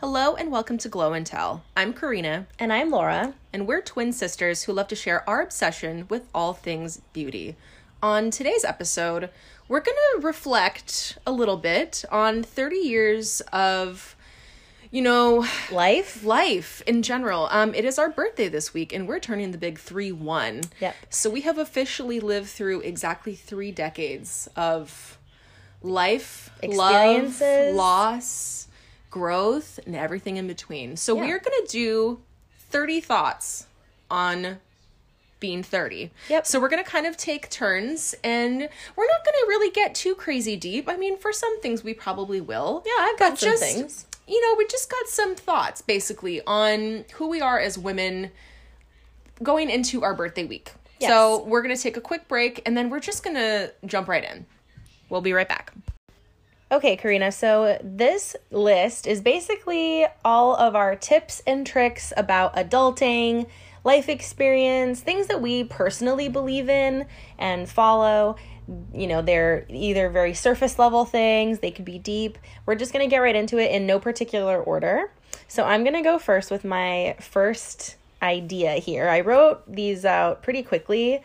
Hello and welcome to Glow and Tell. I'm Karina, And I'm Laura. and we're twin sisters who love to share our obsession with all things beauty. On today's episode, we're going to reflect a little bit on 30 years of, you know, Life? life in general. Um, it is our birthday this week, and we're turning the big 3 1. Yep. So we have officially lived through exactly three decades of life, Experiences. love, loss, growth, and everything in between. So we are going to do 30 thoughts on being 30. Yep. So we're going to kind of take turns and we're not going to really get too crazy deep. I mean, for some things we probably will. Yeah, I've got just, things. You know, we just got some thoughts basically on who we are as women going into our birthday week. Yes. So we're going to take a quick break and then we're just going to jump right in. We'll be right back. Okay, Karina. So this list is basically all of our tips and tricks about adulting, life experience, things that we personally believe in and follow. You know, they're either very surface level things, they could be deep. We're just going to get right into it in no particular order. So I'm going to go first with my first idea here. I wrote these out pretty quickly.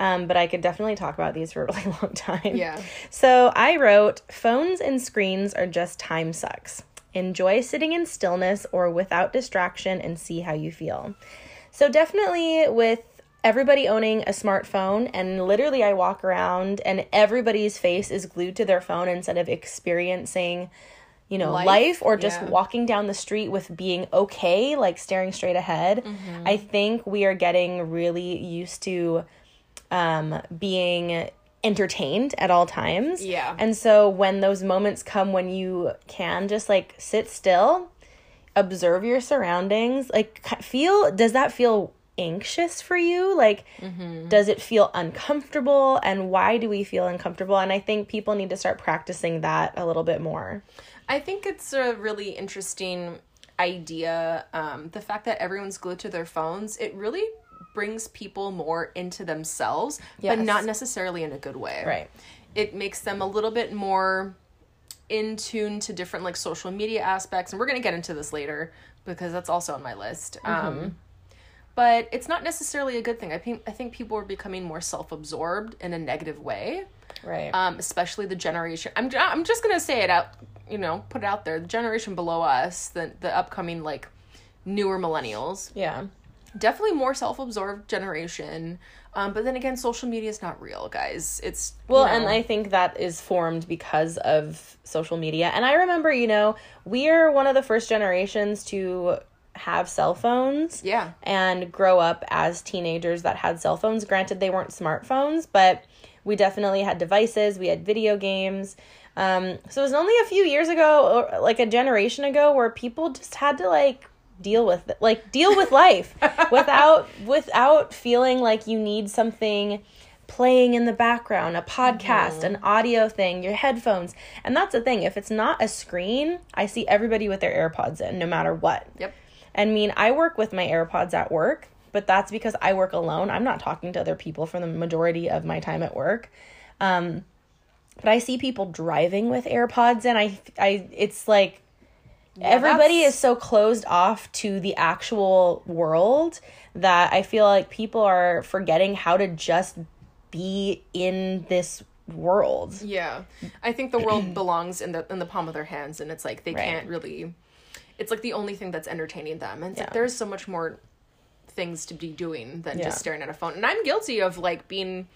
Um, but I could definitely talk about these for a really long time. Yeah. So I wrote phones and screens are just time sucks. Enjoy sitting in stillness or without distraction and see how you feel. So definitely with everybody owning a smartphone and literally I walk around and everybody's face is glued to their phone instead of experiencing you know life, Life, or just yeah. walking down the street with being okay like staring straight ahead. I think we are getting really used to um, being entertained at all times. Yeah. And so when those moments come when you can just like sit still, observe your surroundings, like feel does that feel anxious for you? Like does it feel uncomfortable and why do we feel uncomfortable? And I think people need to start practicing that a little bit more. I think it's a really interesting idea. Um, the fact that everyone's glued to their phones, it really brings people more into themselves, Yes. but not necessarily in a good way. Right. It makes them a little bit more in tune to different like social media aspects, and we're gonna get into this later because that's also on my list. Mm-hmm. Um, but it's not necessarily a good thing. I think I think people are becoming more self-absorbed in a negative way Right. um, especially the generation. I'm I'm just gonna say it out, you know, put it out there. The generation below us, the the upcoming like newer millennials, yeah. definitely more self-absorbed generation. Um, but then again, social media is not real, guys. It's Well, you and I think that is formed because of social media. And I remember, you know, we are one of the first generations to have cell phones. Yeah. And grow up as teenagers that had cell phones. Granted, they weren't smartphones, but we definitely had devices. We had video games. Um, so it was only a few years ago, or like a generation ago, where people just had to like deal with it, like deal with life without without feeling like you need something playing in the background, a podcast, an audio thing, your headphones. And that's the thing. If it's not a screen, I see everybody with their AirPods in no matter what. Yep. I mean, I work with my AirPods at work, but that's because I work alone. I'm not talking to other people for the majority of my time at work. Um, but I see people driving with AirPods, and I, I, it's like everybody that's- is so closed off to the actual world that I feel like people are forgetting how to just be in this world. Yeah, I think the world belongs in the in the palm of their hands, and it's like they Right. can't really. It's like the only thing that's entertaining them, and it's like there's so much more things to be doing than Yeah. just staring at a phone. And I'm guilty of like being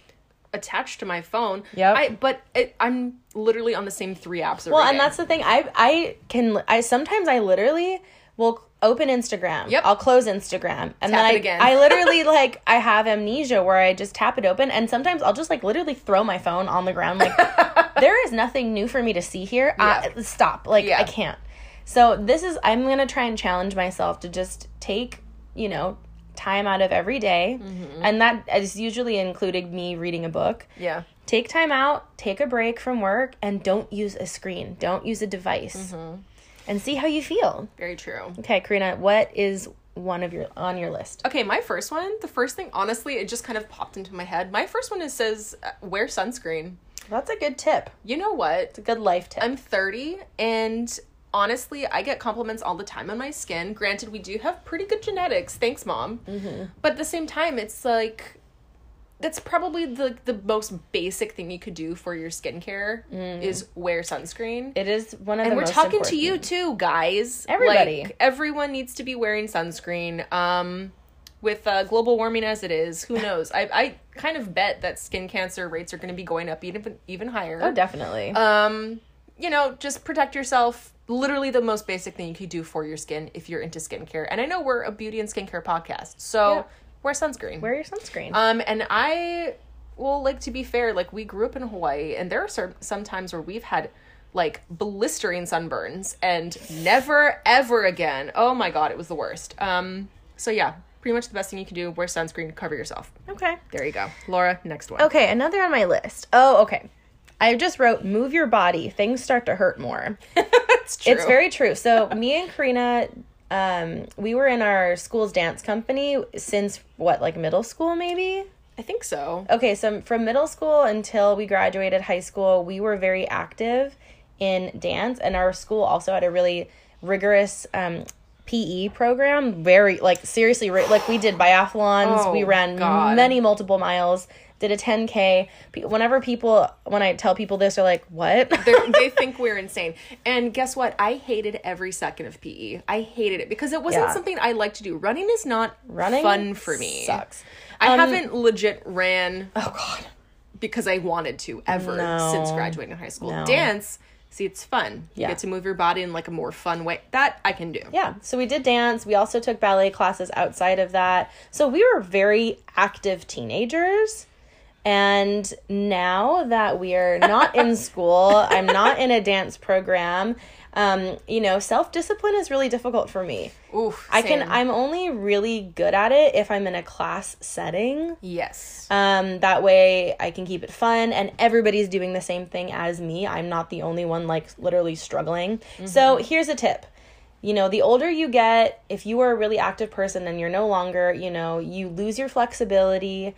attached to my phone. Yeah. I but it, I'm literally on the same three apps. Well, and day. that's the thing. I I can I sometimes I literally will open Instagram. Yep. I'll close Instagram and Tap then I again. I literally like I have amnesia where I just tap it open and sometimes I'll just like literally throw my phone on the ground like there is nothing new for me to see here. Yeah. I, stop. Like Yeah. I can't. So this is I'm going to try and challenge myself to just take, you know, time out of every day. Mm-hmm. And that is usually including me reading a book yeah. take time out, take a break from work, and don't use a screen. Don't use a device. Mm-hmm. And see how you feel. Very true. Okay, Karina, what is one of your on your list? Okay, my first one, the first thing, honestly, it just kind of popped into my head. My first one is says uh, wear sunscreen. That's a good tip. You know what? It's a good life tip. I'm 30 and honestly, I get compliments all the time on my skin. Granted, we do have pretty good genetics. Thanks, mom. But at the same time, it's like that's probably the the most basic thing you could do for your skincare is wear sunscreen. it is one of the most important things. and we're talking to you too, guys. Everybody. Like, everyone needs to be wearing sunscreen. Um, with uh, global warming as it is, who knows? I I kind of bet that skin cancer rates are going to be going up even even higher. Oh, definitely. Um, you know, just protect yourself. Literally the most basic thing you could do for your skin if you're into skincare. And I know we're a beauty and skincare podcast, so Yeah. wear sunscreen. Wear your sunscreen. Um, and I, well, like to be fair, like we grew up in Hawaii, and there are some some times where we've had like blistering sunburns, and never ever again. Oh my god, it was the worst. Um, so yeah, pretty much the best thing you can do: wear sunscreen, cover yourself. okay. There you go, Laura. Next one. Okay, another on my list. Oh, okay. I just wrote move your body. Things start to hurt more. it's true. It's very true. So me and Karina, um, we were in our school's dance company since what, like middle school, maybe. I think so. Okay, so from middle school until we graduated high school, we were very active in dance, and our school also had a really rigorous um, PE program. Very like seriously, like we did biathlons. Oh, we ran God. many multiple miles. Did a 10k. Whenever people, when I tell people this, they're like, "What?" They're, they think we're insane. And guess what? I hated every second of PE. I hated it because it wasn't Yeah. something I like to do. Running is not Running fun for me. sucks. I Um, haven't legit ran Oh God. because I wanted to ever No. since graduating high school. No. Dance, see, it's fun. You Yeah. get to move your body in like a more fun way. That I can do. Yeah, so we did dance. We also took ballet classes outside of that. So we were very active teenagers. And now that we are not in school, I'm not in a dance program. Um, you know, self discipline is really difficult for me. Oof. I can. I'm only really good at it if I'm in a class setting. Yes. Um, that way I can keep it fun and everybody's doing the same thing as me. I'm not the only one like literally struggling. So here's a tip. You know, the older you get, if you are a really active person and you're no longer, you know, you lose your flexibility,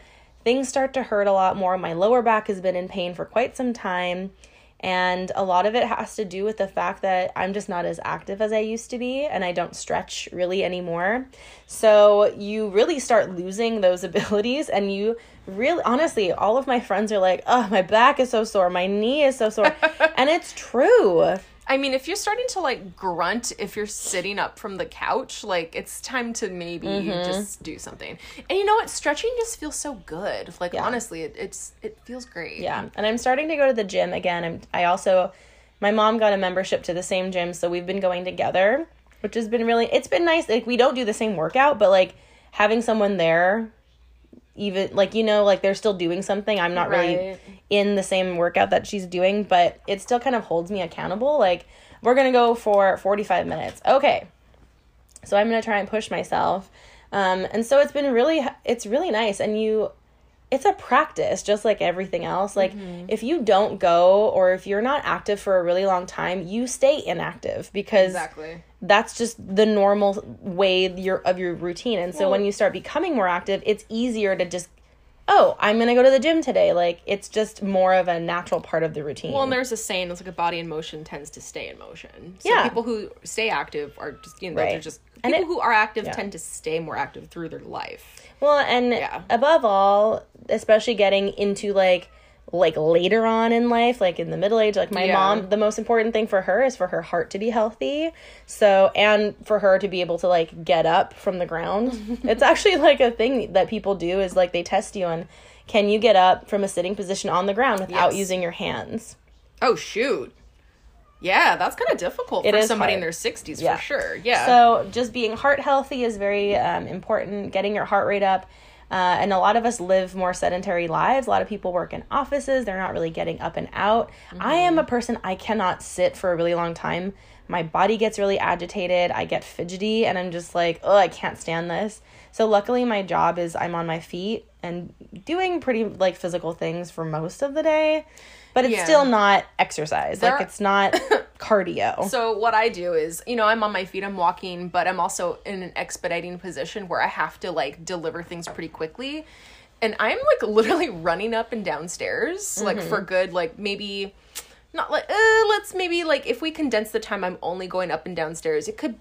things start to hurt a lot more. My lower back has been in pain for quite some time. And a lot of it has to do with the fact that I'm just not as active as I used to be and I don't stretch really anymore. So you really start losing those abilities and you really honestly all of my friends are like, "Oh, my back is so sore, my knee is so sore." and it's true. I mean, if you're starting to like grunt if you're sitting up from the couch, like it's time to maybe Mm-hmm. just do something. And you know what? Stretching just feels so good. Like honestly, it, it's it feels great. Yeah, and I'm starting to go to the gym again. I'm I also my mom got a membership to the same gym, so we've been going together, which has been really it's been nice. Like we don't do the same workout, but like having someone there even like you know like they're still doing something. I'm not really in the same workout that she's doing but it still kind of holds me accountable. Like we're gonna go for 45 minutes. Okay. So i'm gonna try and push myself. Um, and so it's been really it's really nice. And you it's a practice just like everything else like mm-hmm. if you don't go or if you're not active for a really long time you stay inactive because Exactly. that's just the normal way your of your routine and so Well- when you start becoming more active it's easier to just oh i'm gonna go to the gym today like it's just more of a natural part of the routine Well, and there's a saying it's like a body in motion tends to stay in motion. So Yeah. people who stay active are just you know they're Right. just And people it- who are active yeah. tend to stay more active through their life. Well, and Yeah. above all, especially getting into like like later on in life, like in the middle age, like my Yeah. mom, the most important thing for her is for her heart to be healthy. So, and for her to be able to like get up from the ground. it's actually like a thing that people do is like they test you on can you get up from a sitting position on the ground without Yes. using your hands? Oh shoot. Yeah, that's kind of difficult It for somebody hard. in their 60s Yeah. for sure. Yeah. So just being heart healthy is very um, important. Getting your heart rate up. Uh, and a lot of us live more sedentary lives. A lot of people work in offices. They're not really getting up and out. I am a person, I cannot sit for a really long time. My body gets really agitated. I get fidgety, and I'm just like, oh, I can't stand this. So luckily, my job is I'm on my feet and doing pretty like physical things for most of the day, but it's Yeah. still not exercise. There like it's not cardio. So what I do is, you know, I'm on my feet, I'm walking, but I'm also in an expediting position where I have to like deliver things pretty quickly. And I'm like literally running up and downstairs, like for good, like maybe not like uh, let's maybe like if we condense the time I'm only going up and downstairs, it could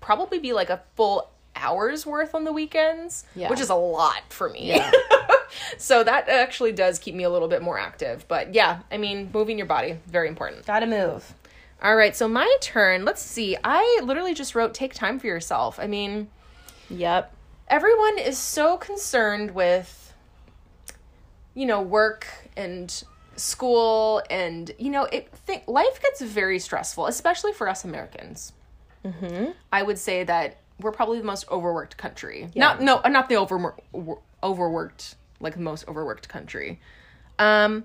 probably be like a full hour's worth on the weekends, Yeah. which is a lot for me. Yeah. so that actually does keep me a little bit more active. But yeah, I mean, moving your body very important. Gotta move. All right, so my turn. Let's see. I literally just wrote take time for yourself. I mean, Yep. everyone is so concerned with you know, work and school and you know, it think life gets very stressful, especially for us Americans. Mm-hmm. I would say that we're probably the most overworked country. Not no, uh, not the over overworked like the most overworked country. Um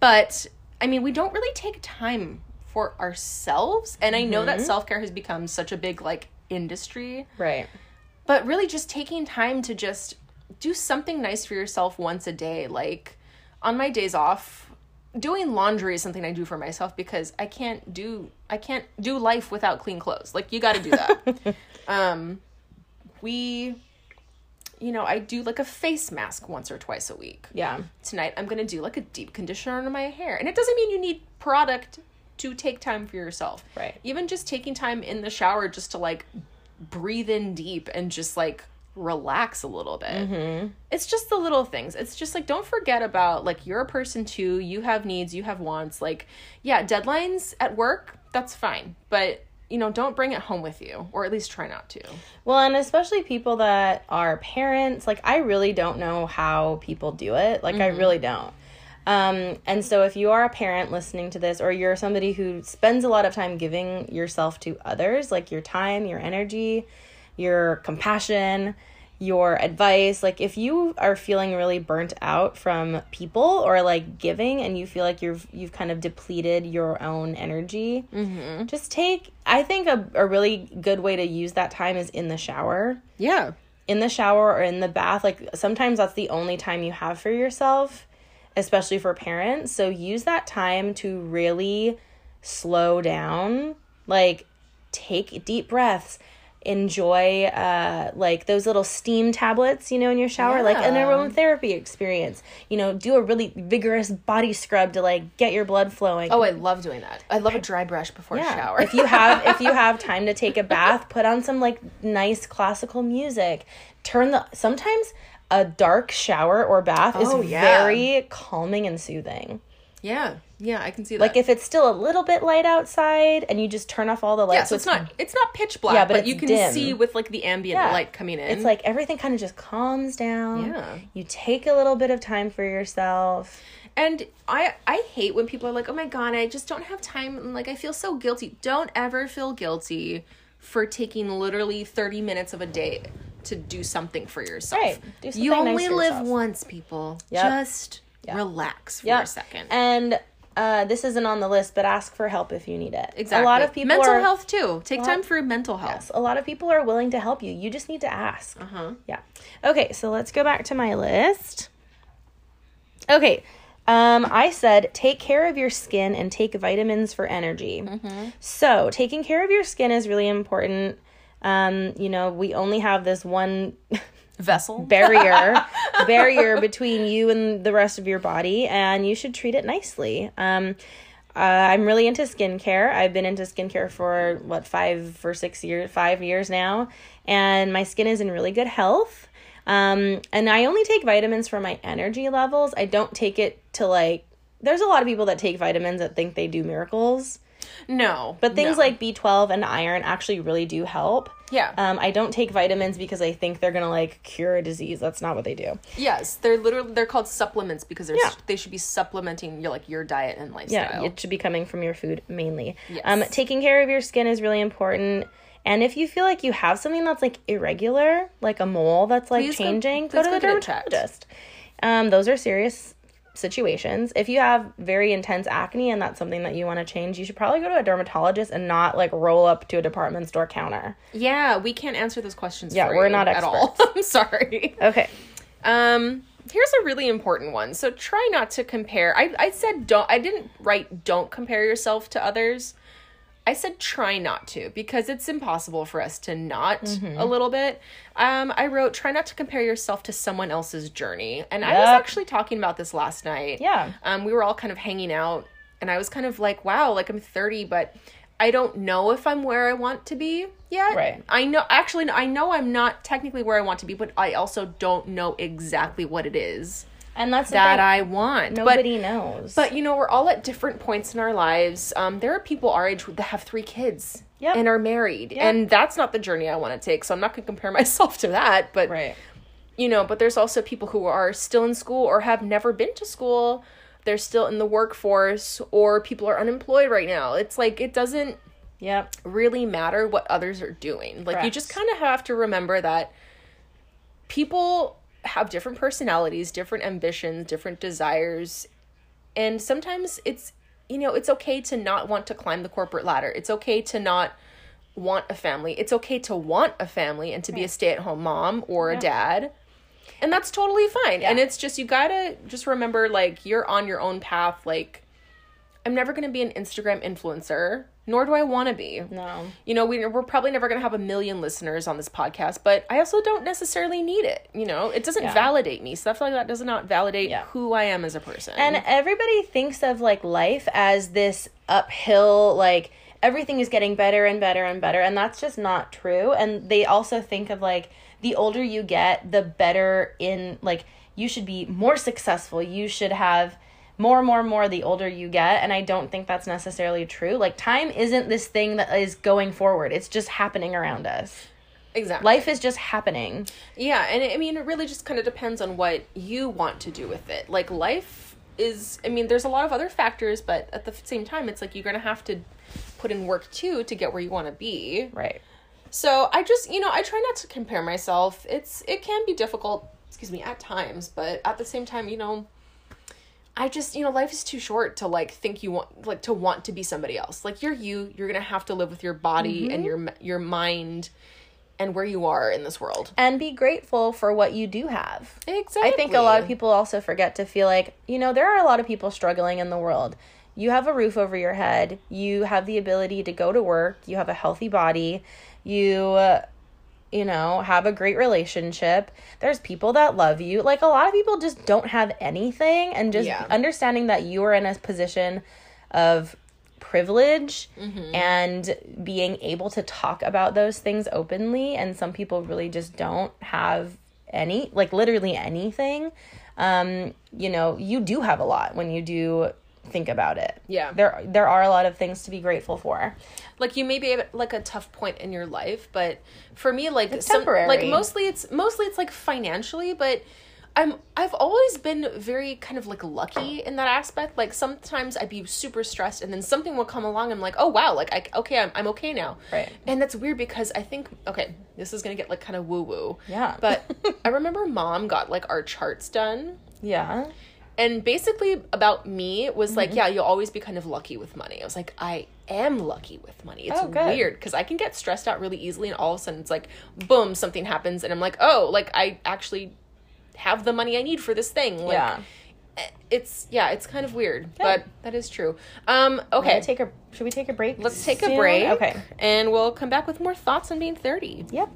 but I mean, we don't really take time for ourselves, and I know that self-care has become such a big like industry, Right. but really just taking time to just do something nice for yourself once a day like on my days off doing laundry is something I do for myself because I can't do I can't do life without clean clothes. Like you got to do that. um we you know, I do like a face mask once or twice a week. Yeah. Tonight I'm going to do like a deep conditioner on my hair. And it doesn't mean you need product to take time for yourself. Right. Even just taking time in the shower just to like breathe in deep and just like relax a little bit. It's just the little things. It's just like don't forget about like you're a person too. You have needs, you have wants. Like yeah, deadlines at work, that's fine. But you know, don't bring it home with you or at least try not to. Well, and especially people that are parents, like I really don't know how people do it. Like I really don't. Um, and so if you are a parent listening to this or you're somebody who spends a lot of time giving yourself to others, like your time, your energy, your compassion, your advice, like if you are feeling really burnt out from people or like giving and you feel like you've you've kind of depleted your own energy, mm-hmm. just take I think a, a really good way to use that time is in the shower. Yeah. in the shower or in the bath like sometimes that's the only time you have for yourself especially for parents. So use that time to really slow down. Like take deep breaths enjoy uh like those little steam tablets you know in your shower like an aromatherapy experience you know do a really vigorous body scrub to like get your blood flowing Oh, I love doing that. I love a dry brush before a shower. if you have if you have time to take a bath, put on some like nice classical music. Turn the sometimes a dark shower or bath Oh, is yeah. very calming and soothing. yeah, yeah, I can see that. Like if it's still a little bit light outside and you just turn off all the lights, yeah, so it's not it's not pitch black, Yeah, but but, it's you can dim. see with like the ambient Yeah. light coming in. It's like everything kind of just calms down. Yeah. You take a little bit of time for yourself. And I I hate when people are like, "Oh my god, I just don't have time." And like I feel so guilty. Don't ever feel guilty for taking literally 30 minutes of a day to do something for yourself. Right. Do something you only for live yourself. once, people. Yep. Just relax for Yep. a second. And uh, this isn't on the list, but ask for help if you need it. exactly. A lot of people mental are, health too. Take time for mental health. Yes, a lot of people are willing to help you. You just need to ask. Uh-huh. Yeah. Okay, so let's go back to my list. Okay. Um, I said take care of your skin and take vitamins for energy. So, taking care of your skin is really important. Um, you know, we only have this one Vessel. barrier. Barrier between you and the rest of your body and you should treat it nicely. Um uh, i'm really into skincare. I've been into skincare for what five or six years five years now and my skin is in really good health. Um and i only take vitamins for my energy levels. I don't take it to like there's a lot of people that take vitamins that think they do miracles. No. but things no. like b12 and iron actually really do help Yeah. um, I don't take vitamins because I think they're gonna like cure a disease. That's not what they do. Yes, they're literally they're called supplements because they're, Yeah. they should be supplementing your like your diet and lifestyle. Yeah, it should be coming from your food mainly. Yes. Um, taking care of your skin is really important. And if you feel like you have something that's like irregular, like a mole that's like Please changing, please go to go the get it checked. dermatologist. Um, those are serious situations. If you have very intense acne and that's something that you want to change, you should probably go to a dermatologist and not like roll up to a department store counter. Yeah, we can't answer those questions. Yeah, for we're not at all. I'm sorry. Okay. Um, here's a really important one. So try not to compare. I I said don't. I didn't write don't compare yourself to others. I said try not to because it's impossible for us to not Mm-hmm. a little bit. Um, I wrote try not to compare yourself to someone else's journey, and I was actually talking about this last night. Yeah. Um, we were all kind of hanging out, and I was kind of like, wow, like I'm 30, but I don't know if I'm where I want to be yet. Right. I know, actually, I know I'm not technically where I want to be, but I also don't know exactly what it is And that's the that. I want. But Nobody knows. but you know, we're all at different points in our lives. Um, there are people our age that have three kids Yep. and are married, Yep. and that's not the journey I want to take. So I'm not going to compare myself to that. But right. you know, but there's also people who are still in school or have never been to school. They're still in the workforce, or people are unemployed right now. It's like it doesn't Yep. really matter what others are doing. Like you just kind of have to remember that people have different personalities, different ambitions, different desires, and sometimes it's you know, it's okay to not want to climb the corporate ladder. It's okay to not want a family. It's okay to want a family and to be a stay-at-home mom or a dad. And that's totally fine. And it's just you got to just remember like you're on your own path like I'm never going to be an Instagram influencer, nor do I want to be. No. You know, we, we're probably never going to have a million listeners on this podcast, but I also don't necessarily need it. You know, it doesn't Yeah. validate me. Stuff like that does not validate Yeah. who I am as a person. And everybody thinks of like life as this uphill, like everything is getting better and better and better. And that's just not true. And they also think of like the older you get, the better in like you should be more successful. You should have more and more and more the older you get. And I don't think that's necessarily true. Like time isn't this thing that is going forward, it's just happening around us. exactly. Life is just happening. Yeah, and I mean, it really just kind of depends on what you want to do with it. Like, life is, I mean, there's a lot of other factors, but at the same time, it's like you're going to have to put in work too to get where you want to be. Right. So I just, you know, I try not to compare myself. It's, it can be difficult, excuse me, at times, but at the same time, you know, I just, you know, life is too short to like think you want, like, to want to be somebody else. Like, you're you, you're going to have to live with your body and your, your mind and where you are in this world. And be grateful for what you do have. Exactly. I think a lot of people also forget to feel like, you know, there are a lot of people struggling in the world. You have a roof over your head, you have the ability to go to work, you have a healthy body, you uh, you know, have a great relationship. There's people that love you. Like a lot of people just don't have anything and just Yeah. understanding that you are in a position of privilege Mm-hmm. and being able to talk about those things openly and some people really just don't have any like literally anything um you know you do have a lot when you do think about it Yeah. there there are a lot of things to be grateful for like you may be at like a tough point in your life but for me like It's some- temporary. like mostly it's mostly it's like financially but i'm i've always been very kind of like lucky in that aspect like sometimes i'd be super stressed and then something will come along i'm like oh wow like i okay i'm, I'm okay now Right. and that's weird because i think okay this is gonna get like kind of woo woo Yeah. but i remember mom got like our charts done yeah and basically about me was Mm-hmm. like yeah you'll always be kind of lucky with money. I was like i am lucky with money. It's Oh, weird because i can get stressed out really easily and all of a sudden it's like boom something happens and i'm like oh like i actually have the money i need for this thing. Like yeah. it's yeah it's kind of weird but that is true. Um okay okay. take a should we take a break let's take a break okay. and we'll come back with more thoughts on being 30 yep.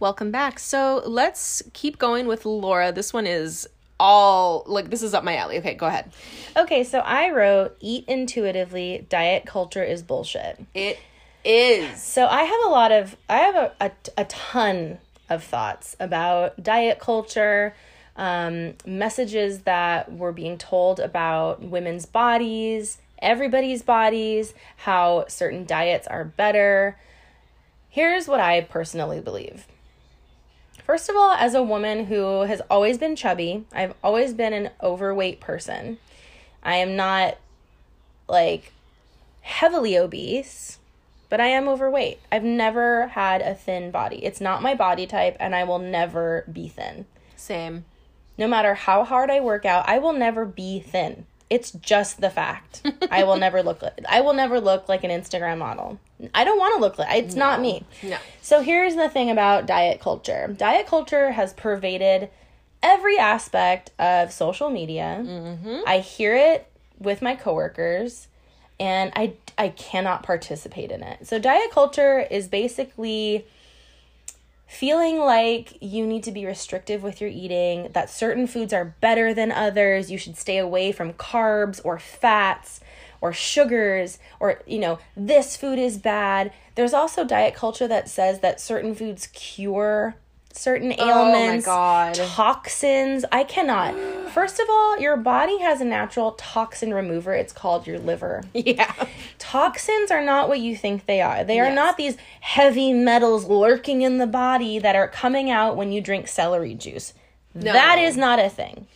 Welcome back. So let's keep going with Laura. This one is all like this is up my alley. Okay, go ahead. okay so i wrote eat intuitively diet culture is bullshit It is. So I have a lot of I have a a, a ton of thoughts about diet culture, um, messages that were being told about women's bodies, everybody's bodies, how certain diets are better. Here's what I personally believe. First of all, as a woman who has always been chubby, I've always been an overweight person. I am not like heavily obese, but I am overweight. I've never had a thin body. It's not my body type, and I will never be thin. Same. No matter how hard I work out, I will never be thin. It's just the fact. I will never look like I will never look like an Instagram model. I don't want to look like it's not me. No. So here's the thing about diet culture. Diet culture has pervaded every aspect of social media. Mm-hmm. I hear it with my coworkers and I I cannot participate in it. So diet culture is basically feeling like you need to be restrictive with your eating, that certain foods are better than others, you should stay away from carbs or fats or sugars or you know, this food is bad. There's also diet culture that says that certain foods cure certain oh ailments, God. toxins. I cannot. First of all, your body has a natural toxin remover. It's called your liver. Yeah. Toxins are not what you think they are. They are Yes. not these heavy metals lurking in the body that are coming out when you drink celery juice. That is not a thing.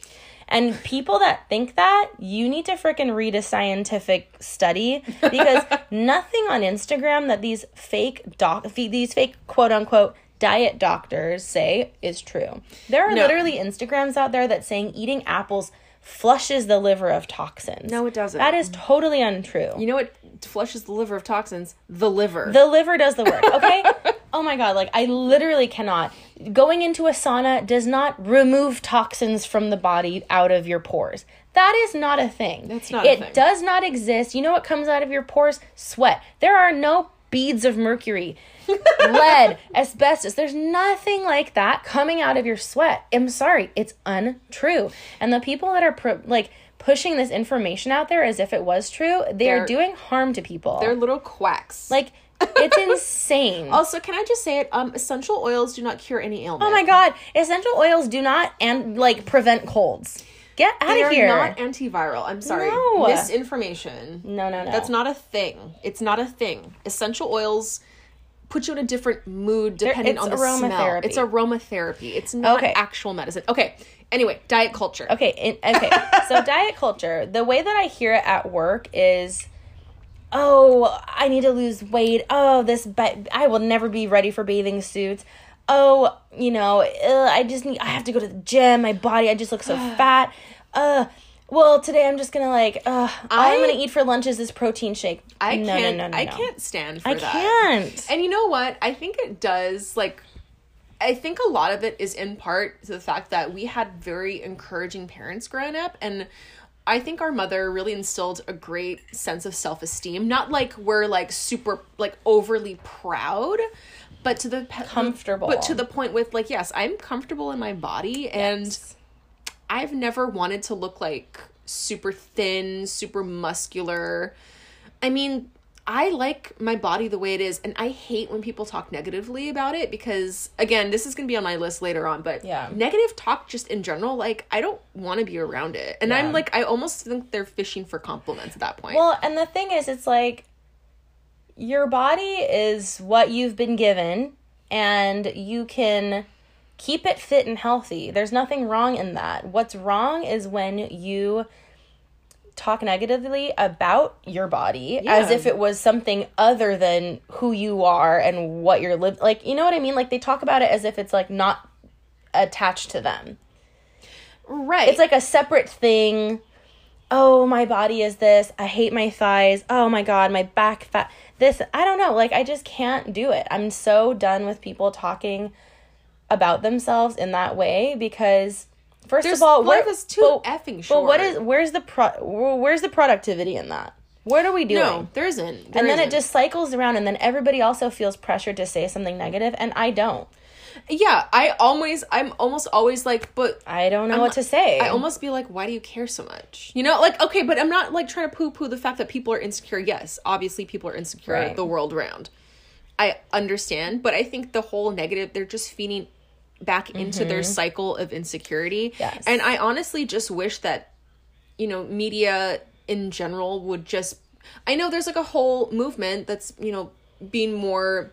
And people that think that, you need to frickin' read a scientific study because nothing on Instagram that these fake doc these fake quote unquote diet doctors say is true. There are No. literally Instagrams out there that saying eating apples flushes the liver of toxins. No, it doesn't. That is totally untrue. You know what flushes the liver of toxins? The liver. The liver does the work, okay? oh my god, like I literally cannot. Going into a sauna does not remove toxins from the body out of your pores. That is not a thing. That's not a It does not exist. You know what comes out of your pores? Sweat. There are no beads of mercury, lead, asbestos. There's nothing like that coming out of your sweat. I'm sorry, it's untrue. And the people that are pro- like pushing this information out there as if it was true, they They're- are doing harm to people. They're little quacks. Like it's insane. also, can I just say it? Um, essential oils do not cure any ailment. oh my god, essential oils do not and like prevent colds. Get out They of here. not antiviral. I'm sorry. No. Misinformation. no, no, no. That's not a thing. It's not a thing. Essential oils put you in a different mood depending on the smell. It's aromatherapy. It's not Okay. actual medicine. Okay. Anyway, diet culture. Okay, in, okay. so diet culture, the way that I hear it at work is oh, I need to lose weight. Oh, this but I will never be ready for bathing suits. Oh, you know, ugh, I just need I have to go to the gym. My body, I just look so fat. Uh well, today I'm just gonna like, uh, all I'm gonna eat for lunch is this protein shake. I no, can't. no, no, no, I can't stand for I that. can't. And you know what? I think it does like I think a lot of it is in part to the fact that we had very encouraging parents growing up and I think our mother really instilled a great sense of self-esteem. Not like we're like super like overly proud, but to the pe- Comfortable. But to the point with like yes, I'm comfortable in my body and Yes. I've never wanted to look like super thin, super muscular. I mean, I like my body the way it is, and I hate when people talk negatively about it because, again, this is going to be on my list later on, but Yeah. negative talk just in general, like, I don't want to be around it. And Yeah. I'm like, I almost think they're fishing for compliments at that point. Well, and the thing is, it's like your body is what you've been given, and you can keep it fit and healthy. There's nothing wrong in that. What's wrong is when you talk negatively about your body as if it was something other than who you are and what you're living like you know what i mean like they talk about it as if it's like not attached to them right. it's like a separate thing. Oh, my body is this. I hate my thighs. Oh my god, my back fat. This, I don't know. Like I just can't do it. I'm so done with people talking about themselves in that way because first There's- of all, life what is too but- effing But what short. where's the pro where's the productivity in that? What are we doing? no, there isn't. There and then it isn't. just cycles around and then everybody also feels pressured to say something negative and I don't. yeah, I always, I'm almost always like, but I don't know what to say. I almost be like, why do you care so much? You know, like, okay, but I'm not like trying to poo poo the fact that people are insecure. Yes, obviously people are insecure Right. the world around. I understand, but I think the whole negative, they're just feeding back into their cycle of insecurity. Mm-hmm. Yes. And I honestly just wish that, you know, media in general would just, I know there's like a whole movement that's, you know, being more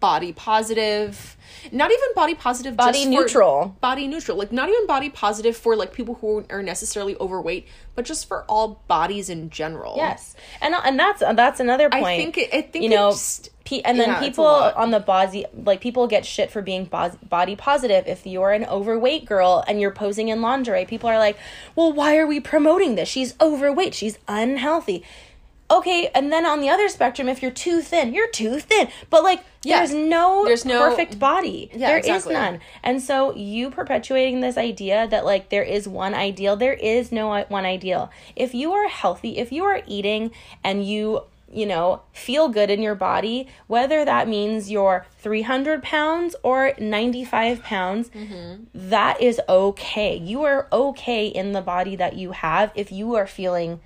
body positive not even body positive Body neutral. body neutral like not even body positive for like people who are necessarily overweight but just for all bodies in general Yes, and and that's that's another point. i think it, i think you know, just, pe- and then yeah, people on the body like people get shit for being bos- body positive. If you're an overweight girl and you're posing in lingerie, people are like, "Well, why are we promoting this? She's overweight. She's unhealthy." Okay, and then on the other spectrum, if you're too thin, you're too thin. But like, Yeah. there's no There's no- perfect body. Yeah, There is exactly. none. And so you perpetuating this idea that like there is one ideal, there is no one ideal. If you are healthy, if you are eating and you you know, feel good in your body, whether that means you're 300 pounds or 95 pounds, Mm-hmm. that is okay. You are okay in the body that you have if you are feeling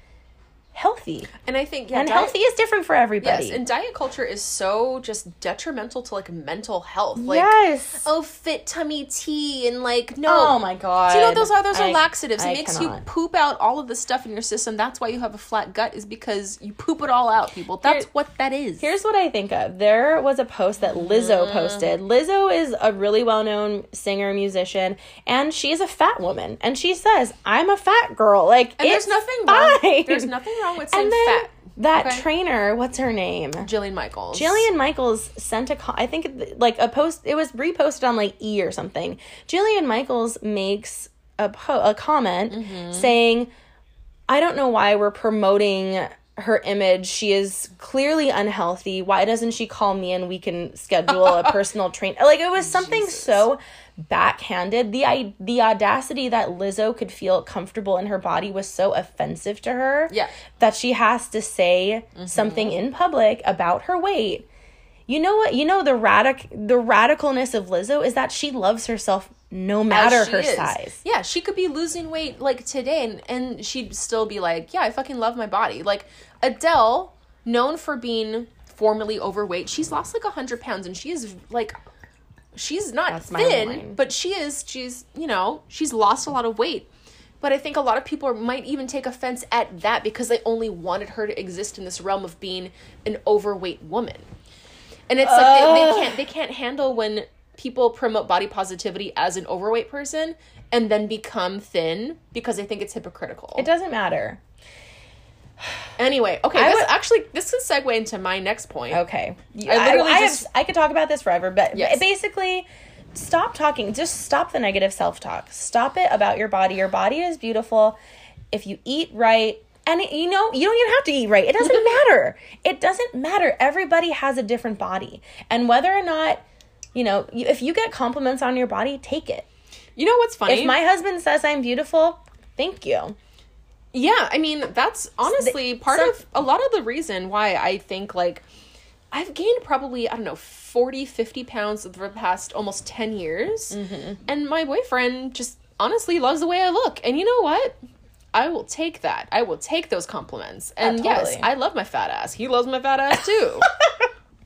healthy. And I think yeah, And diet- healthy is different for everybody. Yes, and diet culture is so just detrimental to like mental health. Like yes. oh fit tummy tea and like no Oh my god. Do you know those are? Those are I- laxatives. It makes cannot. you poop out all of the stuff in your system. That's why you have a flat gut, is because you poop it all out, people. That's Here- what that is. Here's what I think of. There was a post that Mm. Lizzo posted. Lizzo is a really well known singer, musician, and she's a fat woman. And she says, I'm a fat girl. Like, and there's nothing wrong. There's nothing wrong with saying And then fat. that okay? trainer, what's her name? Jillian Michaels. Jillian Michaels sent a co- I think like a post it was reposted on like E or something. Jillian Michaels makes a po- a comment Mm-hmm. saying I don't know why we're promoting her image. She is clearly unhealthy. Why doesn't she call me and we can schedule a personal train? Like it was something so backhanded. The I, the audacity that Lizzo could feel comfortable in her body was so offensive to her Yeah. that she has to say mm-hmm. something in public about her weight. You know what? You know the radic the radicalness of Lizzo is that she loves herself no matter her is. size. Yeah, she could be losing weight like today and, and she'd still be like, Yeah, I fucking love my body. Like Adele, known for being formerly overweight, she's lost like hundred pounds and she is like she's not That's thin, but she is she's you know, she's lost a lot of weight. But I think a lot of people might even take offense at that because they only wanted her to exist in this realm of being an overweight woman. And it's like they, they can't they can't handle when people promote body positivity as an overweight person and then become thin because they think it's hypocritical. It doesn't matter. Anyway, okay, I this would- actually this could segue into my next point. Okay. I literally I, just- have, I could talk about this forever, but Yes. basically, stop talking. Just stop the negative self talk. Stop it about your body. Your body is beautiful. If you eat right, and you know, you don't even have to eat right. It doesn't matter. It doesn't matter. Everybody has a different body. And whether or not, you know, you, if you get compliments on your body, take it. You know what's funny? If my husband says I'm beautiful, thank you. Yeah, I mean, that's honestly part some- of a lot of the reason why I think like I've gained probably, I don't know, 40, 50 pounds over the past almost 10 years. Mm-hmm. And my boyfriend just honestly loves the way I look. And you know what? I will take that. I will take those compliments. And yes, totally. I love my fat ass. He loves my fat ass too.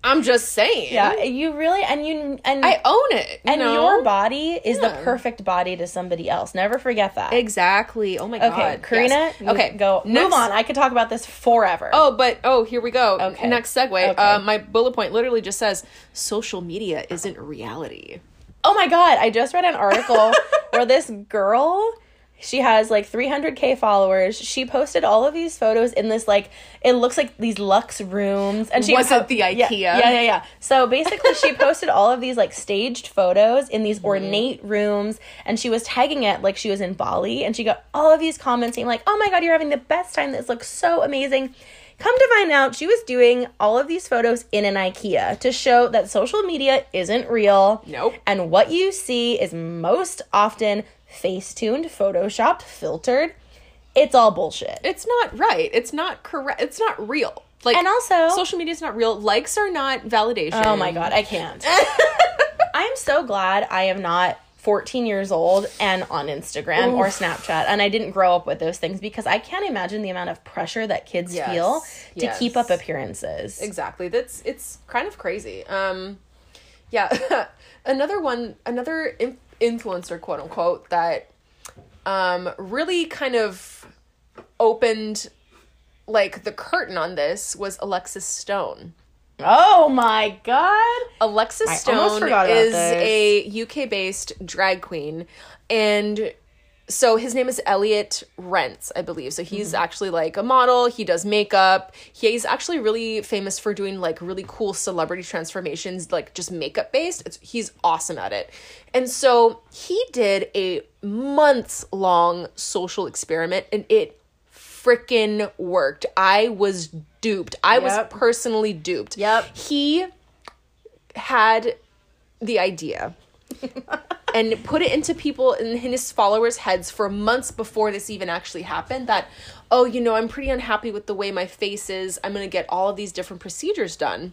I'm just saying. Yeah, you really and you and I own it. You and know? your body is the perfect body to somebody else. Never forget that. Exactly. Oh my god. Okay, Karina. Yes. Okay, go. Move on. I could talk about this forever. Oh, but oh, here we go. Okay. Next segue. Okay. Uh, my bullet point literally just says social media isn't reality. Oh my god! I just read an article where this girl, she has like 300k followers. She posted all of these photos in this like it looks like these luxe rooms, and she Was it the IKEA? Yeah, yeah, yeah. So basically, she posted all of these like staged photos in Mm-hmm. these ornate rooms, and she was tagging it like she was in Bali, and she got all of these comments saying like, "Oh my god, you're having the best time! This looks so amazing." Come to find out, she was doing all of these photos in an IKEA to show that social media isn't real. Nope. And what you see is most often face-tuned, photoshopped, filtered. It's all bullshit. It's not right. It's not correct. It's not real. Like And also- social media is not real. Likes are not validation. Oh my god, I can't. I'm so glad I am not 14 years old and on Instagram or Snapchat and I didn't grow up with those things because I can't imagine the amount of pressure that kids Yes, feel to yes. keep up appearances. Exactly. That's it's kind of crazy. Um, yeah. another one, another influencer, quote unquote, that um really kind of opened like the curtain on this was Alexis Stone. Oh my god. Alexis Stone is this. a UK based drag queen. And so his name is Elliott Rentz, I believe. So he's Mm-hmm. actually like a model. He does makeup. He's actually really famous for doing like really cool celebrity transformations, like just makeup based. It's, he's awesome at it. And so he did a months long social experiment and it freaking worked. I was duped. I Yep. was personally duped. Yep. He had the idea and put it into people in his followers' heads for months before this even actually happened that, oh, you know, I'm pretty unhappy with the way my face is. I'm going to get all of these different procedures done.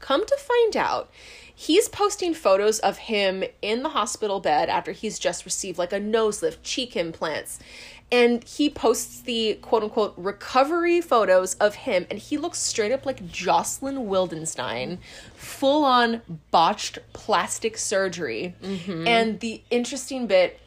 Come to find out, he's posting photos of him in the hospital bed after he's just received like a nose lift, cheek implants. And he posts the quote unquote recovery photos of him, and he looks straight up like Jocelyn Wildenstein, full on botched plastic surgery. Mm-hmm. And the interesting bit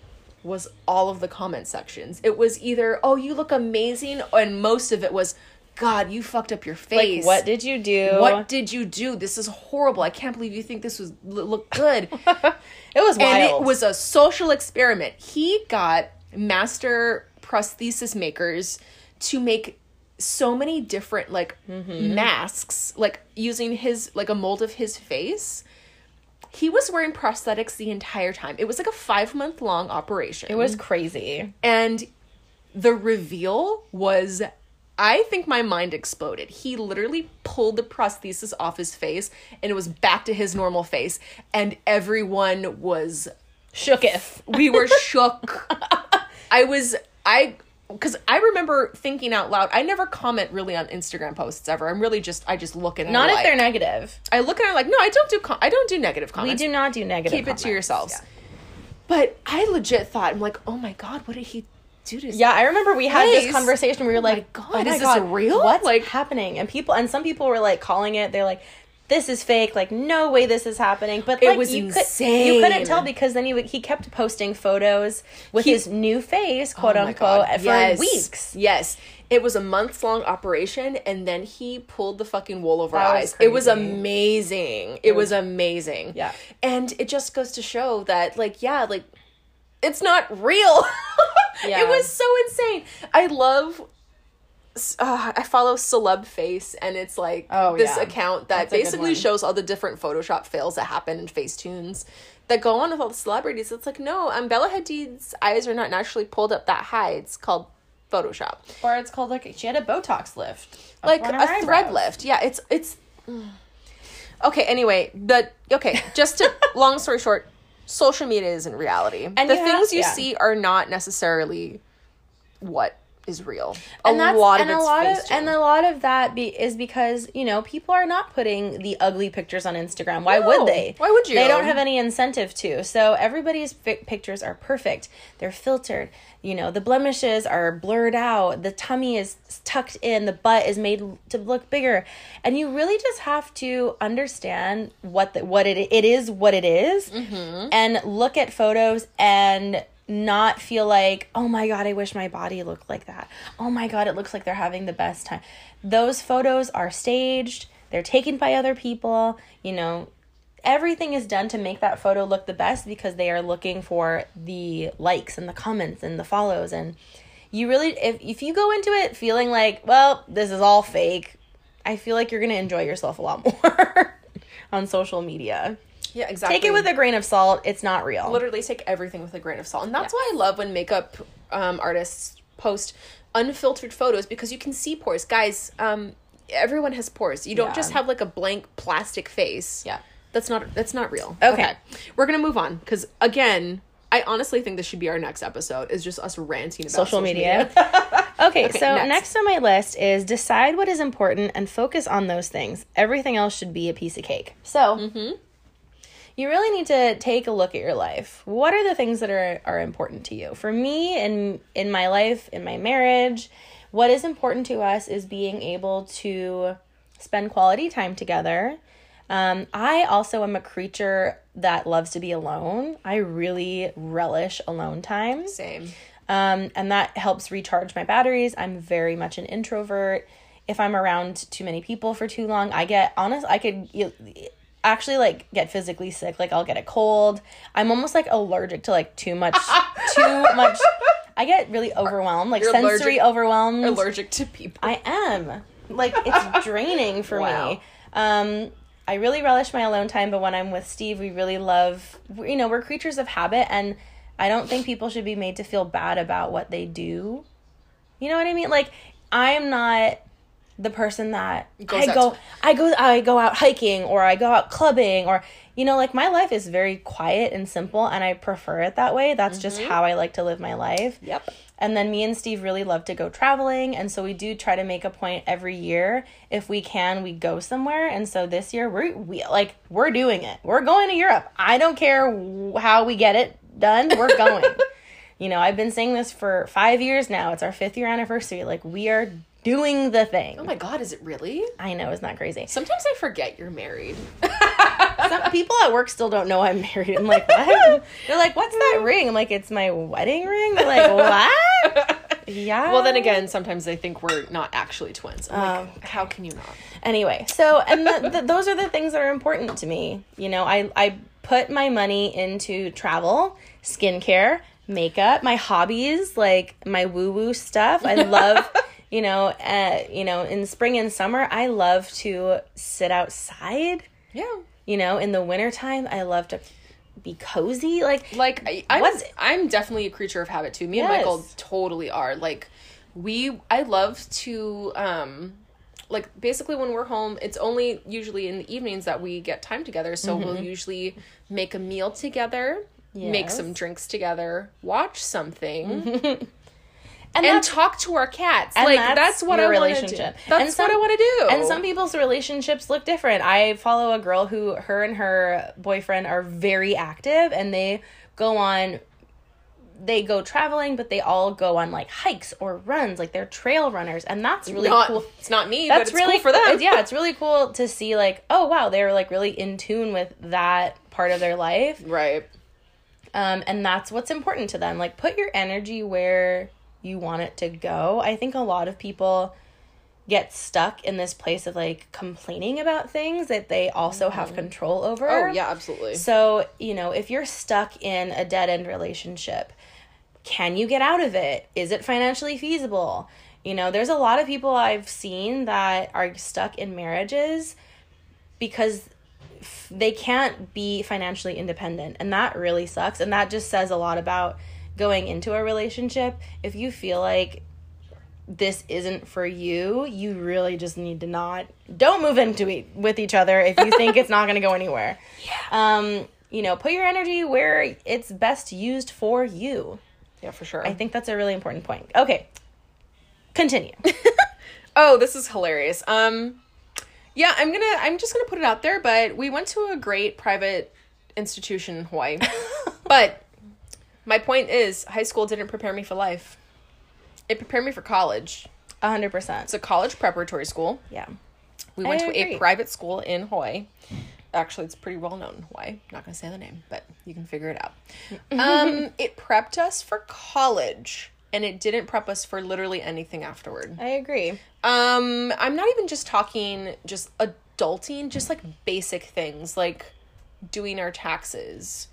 was all of the comment sections. It was either, oh, you look amazing, and most of it was, God, you fucked up your face. Like, what did you do? What did you do? This is horrible. I can't believe you think this was look good. It was and it was a social experiment. He got master prosthesis makers to make so many different like Mm-hmm. masks, like using his like a mold of his face. He was wearing prosthetics the entire time. It was like a five month long operation. It was crazy. And the reveal was I think my mind exploded. He literally pulled the prosthesis off his face and it was back to his normal face and everyone was Shooketh. we were shook. I was I because I remember thinking out loud. I never comment really on Instagram posts ever. I'm really just I just look and I Not if like. they're negative. I look and I'm like, no, I don't do com- I don't do negative comments. We do not do negative. keep it to yourselves. Yeah. But I legit thought I'm like, oh my god, what did he do to Yeah, I remember we had this conversation. We were oh like, oh God, "Oh my is this God, real?" What's Like- happening?" And people, and some people were like calling it. They're like, "This is fake. Like, no way, this is happening." But It was you Could, you couldn't tell because then he would, he kept posting photos with He- his new face, quote oh unquote, God. for Yes. weeks. Yes. It was a months long operation and then he pulled the fucking wool over That was eyes. It was amazing. It was amazing. Yeah. And it just goes to show that like yeah, like it's not real. Yeah. It was so insane. I love uh, I follow Celeb Face, and it's like Oh, this yeah. account that That's basically shows all the different Photoshop fails that happen in Facetunes that go on with all the celebrities. It's like, no, um, Bella Hadid's eyes are not naturally pulled up that high. It's called Photoshop, Or it's called like she had a Botox lift, like a her thread lift. Yeah, it's it's. mm. Okay. Anyway, but okay. Just to long story short, social media isn't reality. And the you have- things you yeah. see are not necessarily what is real. A and that's lot of and it's a lot of and a lot of that be, is because you know people are not putting the ugly pictures on Instagram. Why No. would they? Why would you? They don't have any incentive to. So everybody's fi- pictures are perfect. They're filtered. You know the blemishes are blurred out. The tummy is tucked in. The butt is made to look bigger, and you really just have to understand what the, what it it is what it is, Mm-hmm. and look at photos and not feel like, oh my God, I wish my body looked like that. Oh my God, it looks like they're having the best time. Those photos are staged, they're taken by other people. You know, everything is done to make that photo look the best because they are looking for the likes and the comments and the follows. And you really, if, if you go into it feeling like, well, this is all fake, I feel like you're going to enjoy yourself a lot more on social media. Yeah, exactly. Take it with a grain of salt. It's not real. literally take everything with a grain of salt. And that's why I love when makeup um, artists post unfiltered photos because you can see pores. Guys, um, everyone has pores. You don't Yeah. just have like a blank plastic face. Yeah. That's not that's not real. Okay. We're going to move on cuz again, I honestly think this should be our next episode is just us ranting about social, media. okay, Okay, so next. next. on my list is decide what is important and focus on those things. Everything else should be a piece of cake. So, you really need to take a look at your life. What are the things that are are important to you? For me, in in my life, in my marriage, what is important to us is being able to spend quality time together. Um, I also am a creature that loves to be alone. I really relish alone time. Same. Um, and that helps recharge my batteries. I'm very much an introvert. If I'm around too many people for too long, I get honest. I could actually like get physically sick. Like I'll get a cold. I'm almost like allergic to like too much, too much. I get really overwhelmed, like You're sensory allergic- overwhelmed. Allergic to people. I am. Like it's draining for Wow. me. Um I really relish my alone time, but when I'm with Steve, we really love you know, we're creatures of habit and I don't think people should be made to feel bad about what they do You know what I mean? Like I'm not the person that Goes I go to- I go I go out hiking or I go out clubbing or you know like my life is very quiet and simple and I prefer it that way. That's just Mm-hmm. how I like to live my life. Yep. And then me and Steve really love to go traveling. And so we do try to make a point every year. If we can, we go somewhere. And so this year, we're, we, like, we're doing it. We're going to Europe. I don't care how we get it done. We're going. you know, I've been saying this for five years now. It's our fifth year anniversary. Like, we are doing the thing. Oh my god, is it really? I know, isn't that crazy? Sometimes I forget you're married. Some people at work still don't know I'm married. I'm like, what? They're like, what's that ring? I'm like, it's my wedding ring. They're like, what? Yeah. Well, then again, sometimes they think we're not actually twins. I'm like, Oh, how can you not? anyway so and the, the, those are the things that are important to me you know i i put my money into travel skincare makeup my hobbies like my woo woo stuff i love you know uh, you know in spring and summer i love to sit outside Yeah. you know in the wintertime i love to be cozy like Like I, I'm, What's- I'm definitely a creature of habit too. Me and Michael totally are. Like we, I love to, um, like basically when we're home, it's only usually in the evenings that we get time together. So we'll usually make a meal together, make Mm-hmm. Some drinks together, watch something, and, and talk to our cats. like that's that's, what I want to do. That's And some- what I want to do. And some people's relationships look different. I follow a girl who her and her boyfriend are very active and they go on they go traveling, but they all go on like hikes or runs, like they're trail runners, and that's really not, cool. It's not me, That's but it's really cool for them. it's- yeah, it's really cool to see like, oh wow, they're like really in tune with that part of their life. Right. Um, and that's what's important to them. Like, put your energy where you want it to go. I think a lot of people get stuck in this place of like complaining about things that they also have mm-hmm. control over. Oh yeah, absolutely. So, you know, if you're stuck in a dead end relationship, can you get out of it? Is it financially feasible? You know, there's a lot of people I've seen that are stuck in marriages because f- they can't be financially independent. And that really sucks. And that just says a lot about going into a relationship. If you feel like this isn't for you, you really just need to not don't move into it with each other if you think it's not going to go anywhere. Yeah. Um, you know, put your energy where it's best used for you. yeah, for sure. I think that's a really important point. Okay. Continue. Oh, this is hilarious. Um yeah, I'm going to I'm just going to put it out there, but we went to a great private institution in Hawaii. but my point is high school didn't prepare me for life. It prepared me for college. A hundred percent. It's a college preparatory school. Yeah. We went I to agree. a private school in Hawaii. Actually, it's pretty well known in Hawaii. I'm not going to say the name, but you can figure it out. um, it prepped us for college, and it didn't prep us for literally anything afterward. I agree. Um, I'm not even just talking just adulting, just like basic things like doing our taxes,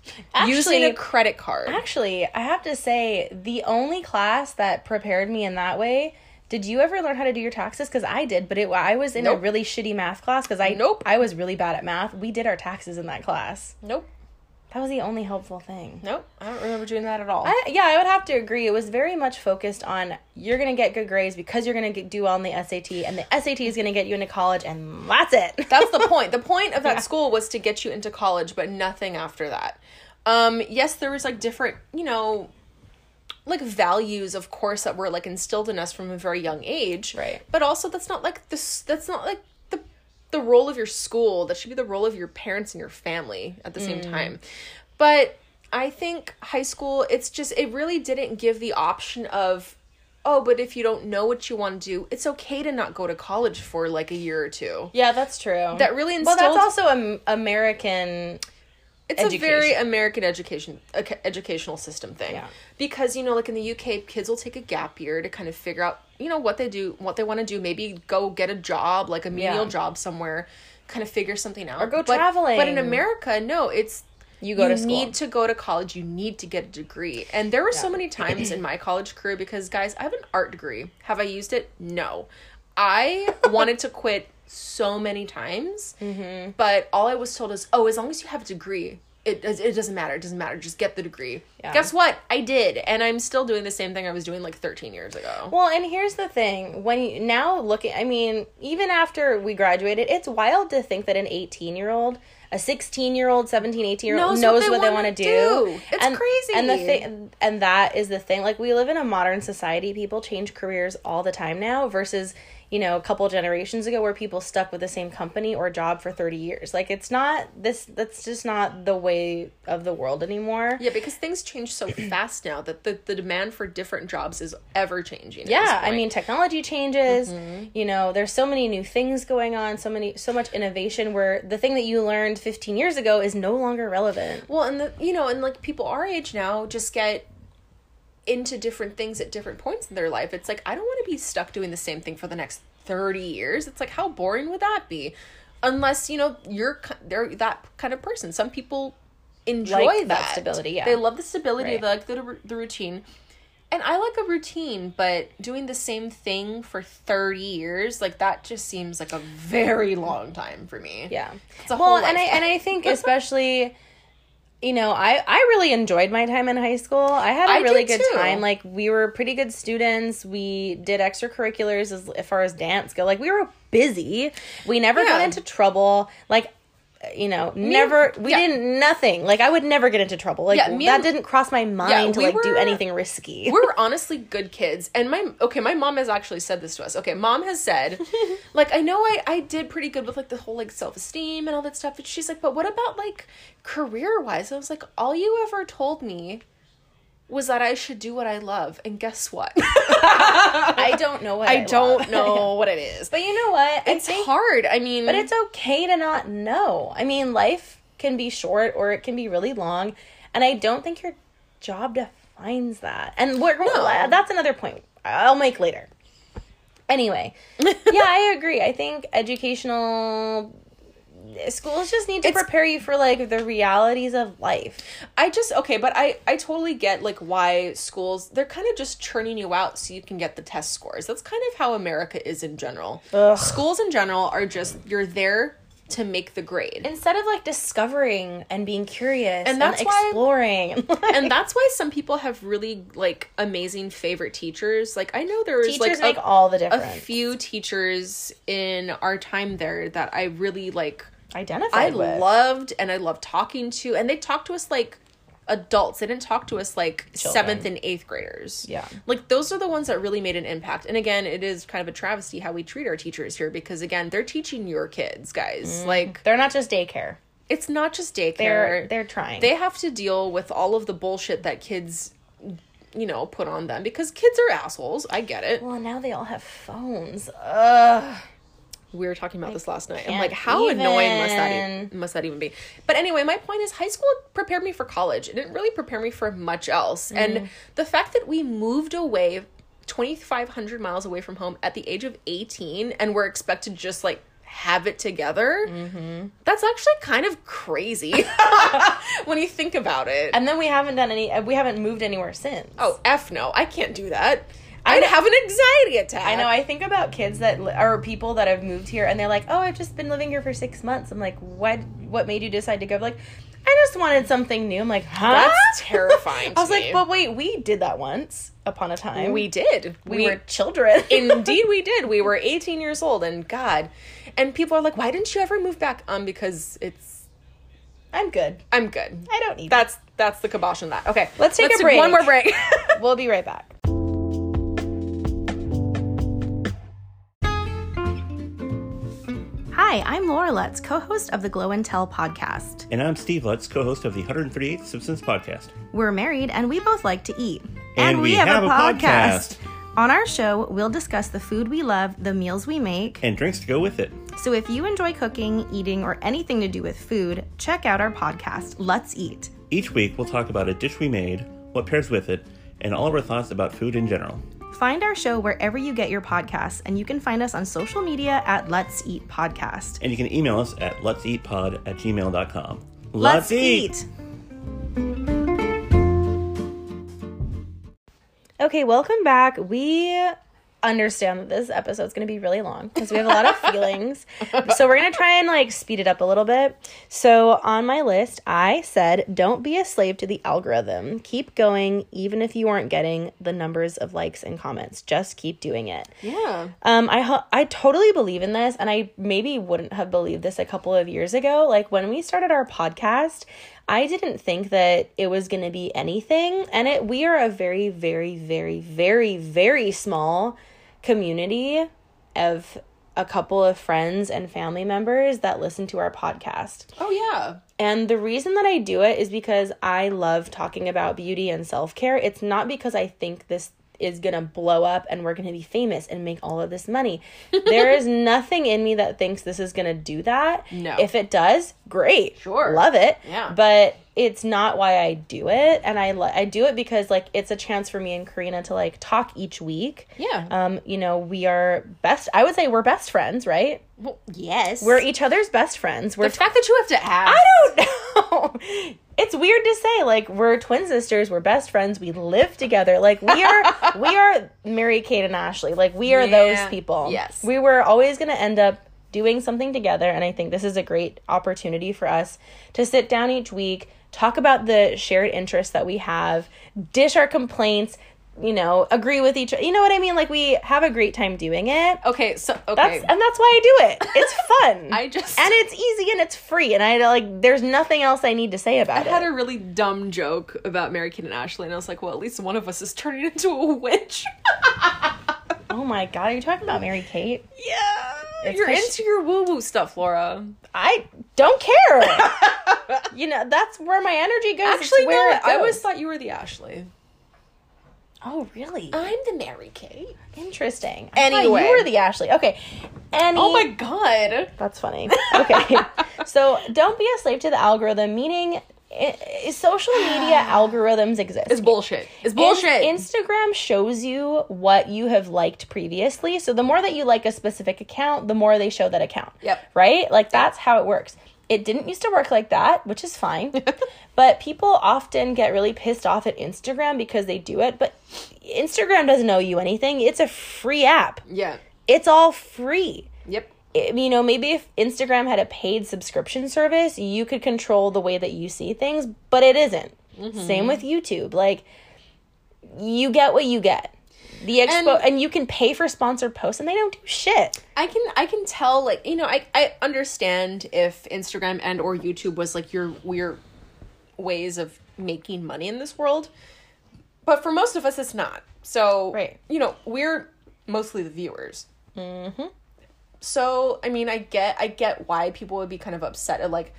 using a credit card. Actually, I have to say, the only class that prepared me in that way. Did you ever learn how to do your taxes? Because I did, but it I was in a really shitty math class because I Nope. I was really bad at math. We did our taxes in that class. nope, That was the only helpful thing. nope. I don't remember doing that at all. I, yeah, I would have to agree. It was very much focused on you're gonna get good grades because you're gonna do well on the SAT, and the SAT is gonna get you into college, and that's it. That's the point. The point of that school was to get you into college, but nothing after that. Um, yes, there was like different, you know, like values, of course, that were like instilled in us from a very young age. Right. But also, that's not like this. That's not like the role of your school. That should be the role of your parents and your family at the same mm. time. But I think high school, it's just it really didn't give the option of. Oh, but if you don't know what you want to do, it's okay to not go to college for like a year or two. yeah, that's true. That really well, that's also an American. It's a very. American education educational system thing. Yeah. Because you know, like in the UK, kids will take a gap year to kind of figure out you know what they do, what they want to do. Maybe go get a job, like a menial Yeah. job somewhere, kind of figure something out, Or go But- traveling. But in America, no, it's You go to school. need to go to college. You need to get a degree. And there were so many times in my college career because, guys, I have an art degree. Have I used it? No. I wanted to quit so many times, Mm-hmm. but all I was told is, oh, as long as you have a degree, it does- it doesn't matter. It doesn't matter. Just get the degree. Yeah. Guess what? I did, and I'm still doing the same thing I was doing like 13 years ago. Well, and here's the thing: when you, now looking, I mean, even after we graduated, it's wild to think that an 18 year old, a 16 year old, 17, 18 year old Knows knows, what they what they wanna want to do. do. It's and, crazy. And the thing, and that is the thing. Like we live in a modern society, people change careers all the time now. Versus, you know, a couple generations ago, where people stuck with the same company or job for 30 years. Like it's not this. That's just not the way of the world anymore. yeah, because things change so fast now that the, the demand for different jobs is ever changing. yeah i mean technology changes Mm-hmm. you know there's so many new things going on so many so much innovation where the thing that you learned 15 years ago is no longer relevant Well, and the you know, and like people our age now just get into different things at different points in their life. It's like I don't want to be stuck doing the same thing for the next 30 years. It's like how boring would that be? Unless, you know, you're they're that kind of person. Some people enjoy Like that that, stability, yeah. They love the stability, Right. they like the the routine. And I like a routine, but doing the same thing for 30 years, like that just seems like a very long time for me. yeah It's a well whole and i and i think especially you know i i really enjoyed my time in high school. I had a I really good too. time. Like we were pretty good students. We did extracurriculars as, as far as dance go. Like we were busy. We never got into trouble. Like you know, never we yeah. didn't nothing. Like I would never get into trouble. Like Yeah, that and- didn't cross my mind to we like do anything risky. we're honestly good kids and my okay my mom has actually said this to us okay mom has said like i know i i did pretty good with like the whole like self-esteem and all that stuff but she's like but what about like career wise i was like all you ever told me was that i should do what i love and guess what I don't know what i love. don't know what it is But you know what? it's I think, hard i mean but it's okay to not know. I mean, life can be short or it can be really long, and I don't think your job defines that. And we're No. Uh, that's another point I'll make later. Anyway, yeah, I agree. I think educational schools just need to It's- prepare you for like the realities of life. I just okay, but I I totally get like why schools they're kind of just churning you out so you can get the test scores. That's kind of how America is in general. Ugh. Schools in general are just you're there to make the grade. Instead of like discovering and being curious and, that's why- exploring. and that's why some people have really like amazing favorite teachers. Like I know there was teachers like a, all the different a few teachers in our time there that I really like identified I with. loved and I loved talking to and they talked to us like adults. They didn't talk to us like Children. seventh and eighth graders. Yeah. Like those are the ones that really made an impact. And again, it is kind of a travesty how we treat our teachers here because again, they're teaching your kids, guys. Mm. Like They're not just daycare. it's not just daycare. They're they're trying. they have to deal with all of the bullshit that kids you know put on them because kids are assholes i get it well, now they all have phones. Ugh. We were talking about this last night i'm like how annoying must that even. even, must that even be but anyway my point is high school prepared me for college it didn't really prepare me for much else Mm. and the fact that we moved away 2500 miles away from home at the age of 18 and we're expected to just like have it together Mm-hmm. that's actually kind of crazy when you think about it And then we haven't done any. We haven't moved anywhere since. Oh, F no. I can't do that. I'd have an anxiety attack. I know. I think about kids that li- or people that have moved here, and they're like, "Oh, I've just been living here for six months." I'm like, "What? What made you decide to go?" Like, I just wanted something new. I'm like, "Huh?" That's terrifying I was me. like, "But wait, we did that once upon a time. we did. we, were children. indeed we did. We were 18 years old and God. And people are like, "Why didn't you ever move back?" Um because it's I'm good. I'm good. I don't need. That's that's the kibosh on that. Okay. Let's take a do break. One more break. We'll be right back. Hi, I'm Laura Lutz, co host of the Glow and Tell podcast. And I'm Steve Lutz, co host of the 138th Simpsons podcast. We're married and we both like to eat. And we have a podcast. On our show, we'll discuss the food we love, the meals we make. And drinks to go with it. So if you enjoy cooking, eating, or anything to do with food, check out our podcast, Let's Eat. Each week, we'll talk about a dish we made, what pairs with it, and all of our thoughts about food in general. Find our show wherever you get your podcasts, and you can find us on social media at Let's Eat Podcast. And you can email us at let's eat pod at gmail.com. Let's eat. Okay, welcome back. We understand that this episode's going to be really long because we have a lot of feelings. so we're going to try and like speed it up a little bit. So on my list, I said, don't be a slave to the algorithm. Keep going, even if you aren't getting the numbers of likes and comments. Just keep doing it. Yeah. Um, I ho- I totally believe in this, and I maybe wouldn't have believed this a couple of years ago. Like when we started our podcast, I didn't think that it was going to be anything, and it we are a very, very, very, very, very small community of a couple of friends and family members that listen to our podcast. Oh yeah. And the reason that I do it is because I love talking about beauty and self care. It's not because I think this is going to blow up and we're going to be famous and make all of this money. there is nothing in me that thinks this is going to do that. No. If it does, great. Sure. Love it. Yeah. But it's not why I do it and I li- I do it because like it's a chance for me and Karina to like talk each week. Yeah. Um you know, we are best I would say we're best friends, right? Well, yes. We're each other's best friends. We're the fact that you have to ask. I don't know. It's weird to say. Like we're twin sisters, we're best friends, we live together. Like we are we are Mary Kate and Ashley. Like we are Yeah. those people. Yes. We were always gonna end up doing something together and I think this is a great opportunity for us to sit down each week, talk about the shared interests that we have, dish our complaints, you know, agree with each other. you know what I mean? Like we have a great time doing it. Okay, so okay. That's and that's why I do it. It's fun. I just- and it's easy and it's free and I like there's nothing else I need to say about it. I had a really dumb joke about Mary Kate and Ashley, and I was like, well, at least one of us is turning into a witch. oh my god, are you talking about Mary Kate? yeah. It's You're into your woo woo stuff, Laura. I don't care. you know, that's where my energy goes. Actually, where no, I always thought you were the Ashley. Oh, really? I'm the Mary Kate. Interesting. I thought Anyway. you were the Ashley. Okay. Any Oh my god. That's funny. Okay. so don't be a slave to the algorithm, meaning i- i- social media algorithms exist. It's bullshit. It's In- bullshit. Instagram shows you what you have liked previously. So the more that you like a specific account, the more they show that account. Yep. Right? Like that's how it works. It didn't used to work like that, which is fine. but people often get really pissed off at Instagram because they do it, but Instagram doesn't owe you anything. It's a free app. yeah. It's all free Yep. it- you know, maybe if Instagram had a paid subscription service, you could control the way that you see things, but it isn't. Mm-hmm. Same with YouTube. Like you get what you get. The expo And- and, you can pay for sponsored posts and they don't do shit. I can I can tell like you know I I understand if Instagram and or YouTube was like your weird ways of making money in this world, but for most of us it's not. So Right. you know we're mostly the viewers. Mm-hmm. So I mean I get I get why people would be kind of upset at like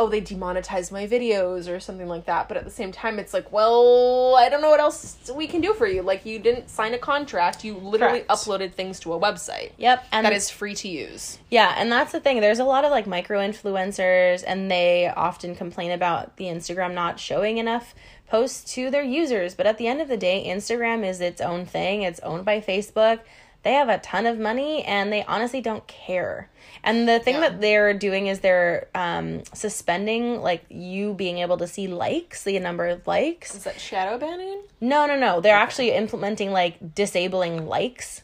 oh they demonetized my videos or something like that but at the same time it's like well i don't know what else we can do for you like you didn't sign a contract you literally Correct. uploaded things to a website Yep. And that is free to use. Yeah, and that's the thing. There's a lot of like micro influencers, and they often complain about the Instagram not showing enough posts to their users. But at the end of the day, Instagram is its own thing, it's owned by Facebook. They have a ton of money and they honestly don't care. And the thing Yeah. that they're doing is they're um, suspending like you being able to see likes, the number of likes. Is that shadow banning? No, no, no. They're actually implementing like disabling likes.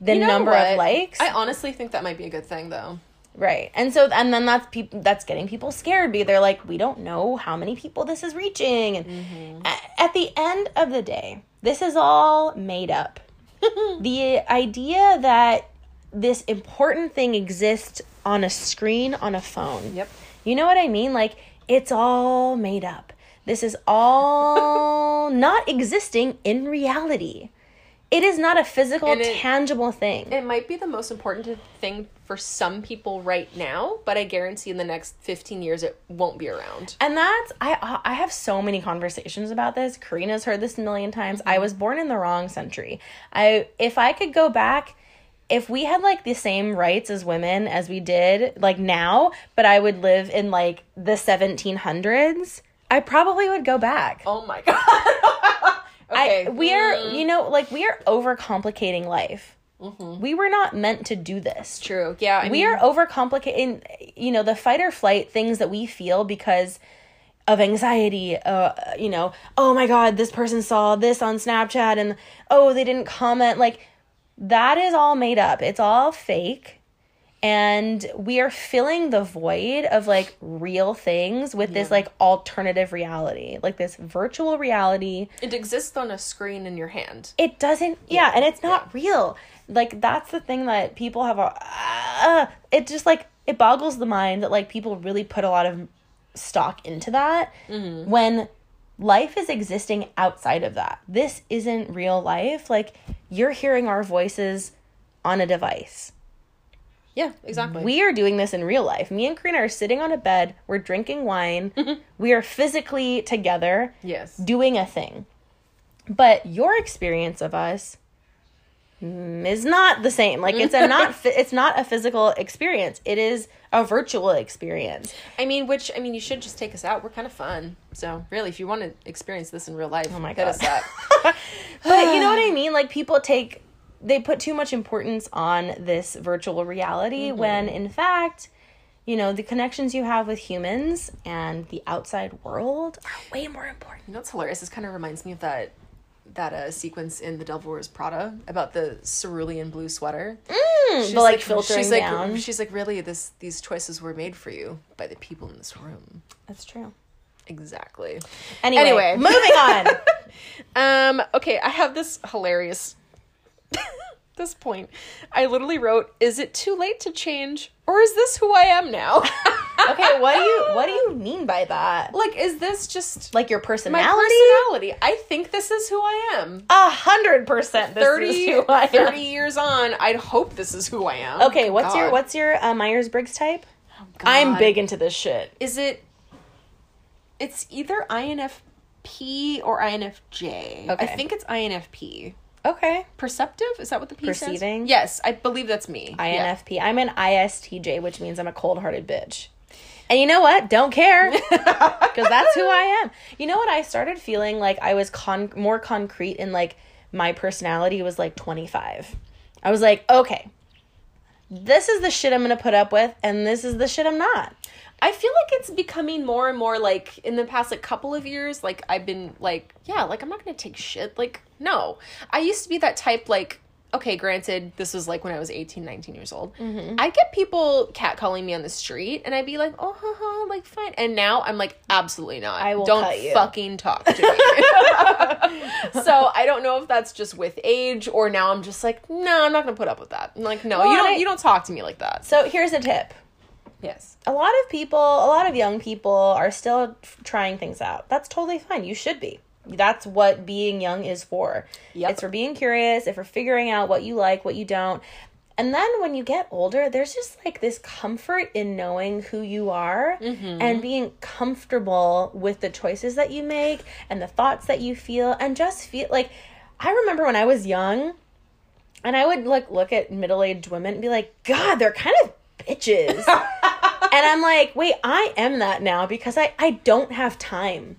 The You know number what? of likes. I honestly think that might be a good thing, though. Right. And so and then that's people that's getting people scared because they're like we don't know how many people this is reaching and a- at the end of the day this is all made up. the idea that this important thing exists on a screen on a phone. Yep. You know what I mean? Like it's all made up. This is all not existing in reality. It is not a physical it- tangible thing. It might be the most important thing for some people right now, but I guarantee in the next 15 years it won't be around. And that's I I have so many conversations about this. Karina's heard this a million times. I was born in the wrong century. I if I could go back if we had like the same rights as women as we did like now, but I would live in like the 1700s, I probably would go back. Oh my god. okay. I we are mm. you know like we are overcomplicating life. We were not meant to do this. True. Yeah. I we mean, are overcomplicating you know the fight or flight things that we feel because of anxiety uh you know oh my god this person saw this on snapchat and oh they didn't comment like that is all made up. It's all fake. And we are filling the void of like real things with this like alternative reality, like this virtual reality. It exists on a screen in your hand. It doesn't, yeah, and it's not real. Like, that's the thing that people have a, uh, it just like, it boggles the mind that like people really put a lot of stock into that when life is existing outside of that. This isn't real life. Like, you're hearing our voices on a device. Yeah, exactly. We are doing this in real life. Me and Karina are sitting on a bed. We're drinking wine. we are physically together yes. doing a thing. But your experience of us Mm, is not the same. Like it's a not it's not a physical experience. It is a virtual experience. I mean, which I mean, you should just take us out. We're kind of fun. So really, if you want to experience this in real life, oh my God. us up. But you know what I mean? Like people take they put too much importance on this virtual reality mm-hmm. when in fact, you know, the connections you have with humans and the outside world are way more important. You know what's hilarious? This kind of reminds me of that that uh, sequence in The Devil Wears Prada about the cerulean blue sweater. She's but like, filtering she's like, down. She's like, really, this these choices were made for you by the people in this room. That's true. Exactly. Anyway, Anyway. moving on. Um. Okay, I have this hilarious. this point, I literally wrote, "Is it too late to change, or is this who I am now?" Okay, what do you what do you mean by that? like, is this just Like your personality? my personality? I think this is who I am. A hundred percent. This 30, is who I am. 30 years on, I'd hope this is who I am. Okay, what's your what's your uh, Myers Briggs type? I'm big into this shit. Is it? It's either INFP or INFJ. Okay. I think it's INFP. Okay, Perceptive? Is that what the P Perceiving? stands? Yes, I believe that's me. Yeah. INFP. I'm an ISTJ, which means I'm a cold-hearted bitch. And you know what? Don't care, because that's who I am. You know what? I started feeling like I was con- more concrete in like my personality was like 25. I was like, okay, this is the shit I'm gonna put up with, and this is the shit I'm not. I feel like it's becoming more and more like in the past like couple of years, like I've been like, yeah, like I'm not gonna take shit. Like, no. I used to be that type like okay, granted, this was like when I was 18, 19 years old. Mm-hmm. I'd get people catcalling me on the street and I'd be like, oh, haha, like fine. And now I'm like, absolutely not. I will Don't fucking talk to me. so I don't know if that's just with age or now I'm just like, no, I'm not gonna put up with that. I'm like, no, Well, you don't, I- you don't talk to me like that. So here's a tip. Yes. a lot of people, a lot of young people are still trying things out. That's totally fine. You should be. That's what being young is for. Yep. It's for being curious, it's for figuring out what you like, what you don't. And then when you get older, there's just like this comfort in knowing who you are mm-hmm. and being comfortable with the choices that you make and the thoughts that you feel and just feel like I remember when I was young and I would like look at middle-aged women and be like, "God, they're kind of bitches." and I'm like, "Wait, I am that now because I I don't have time."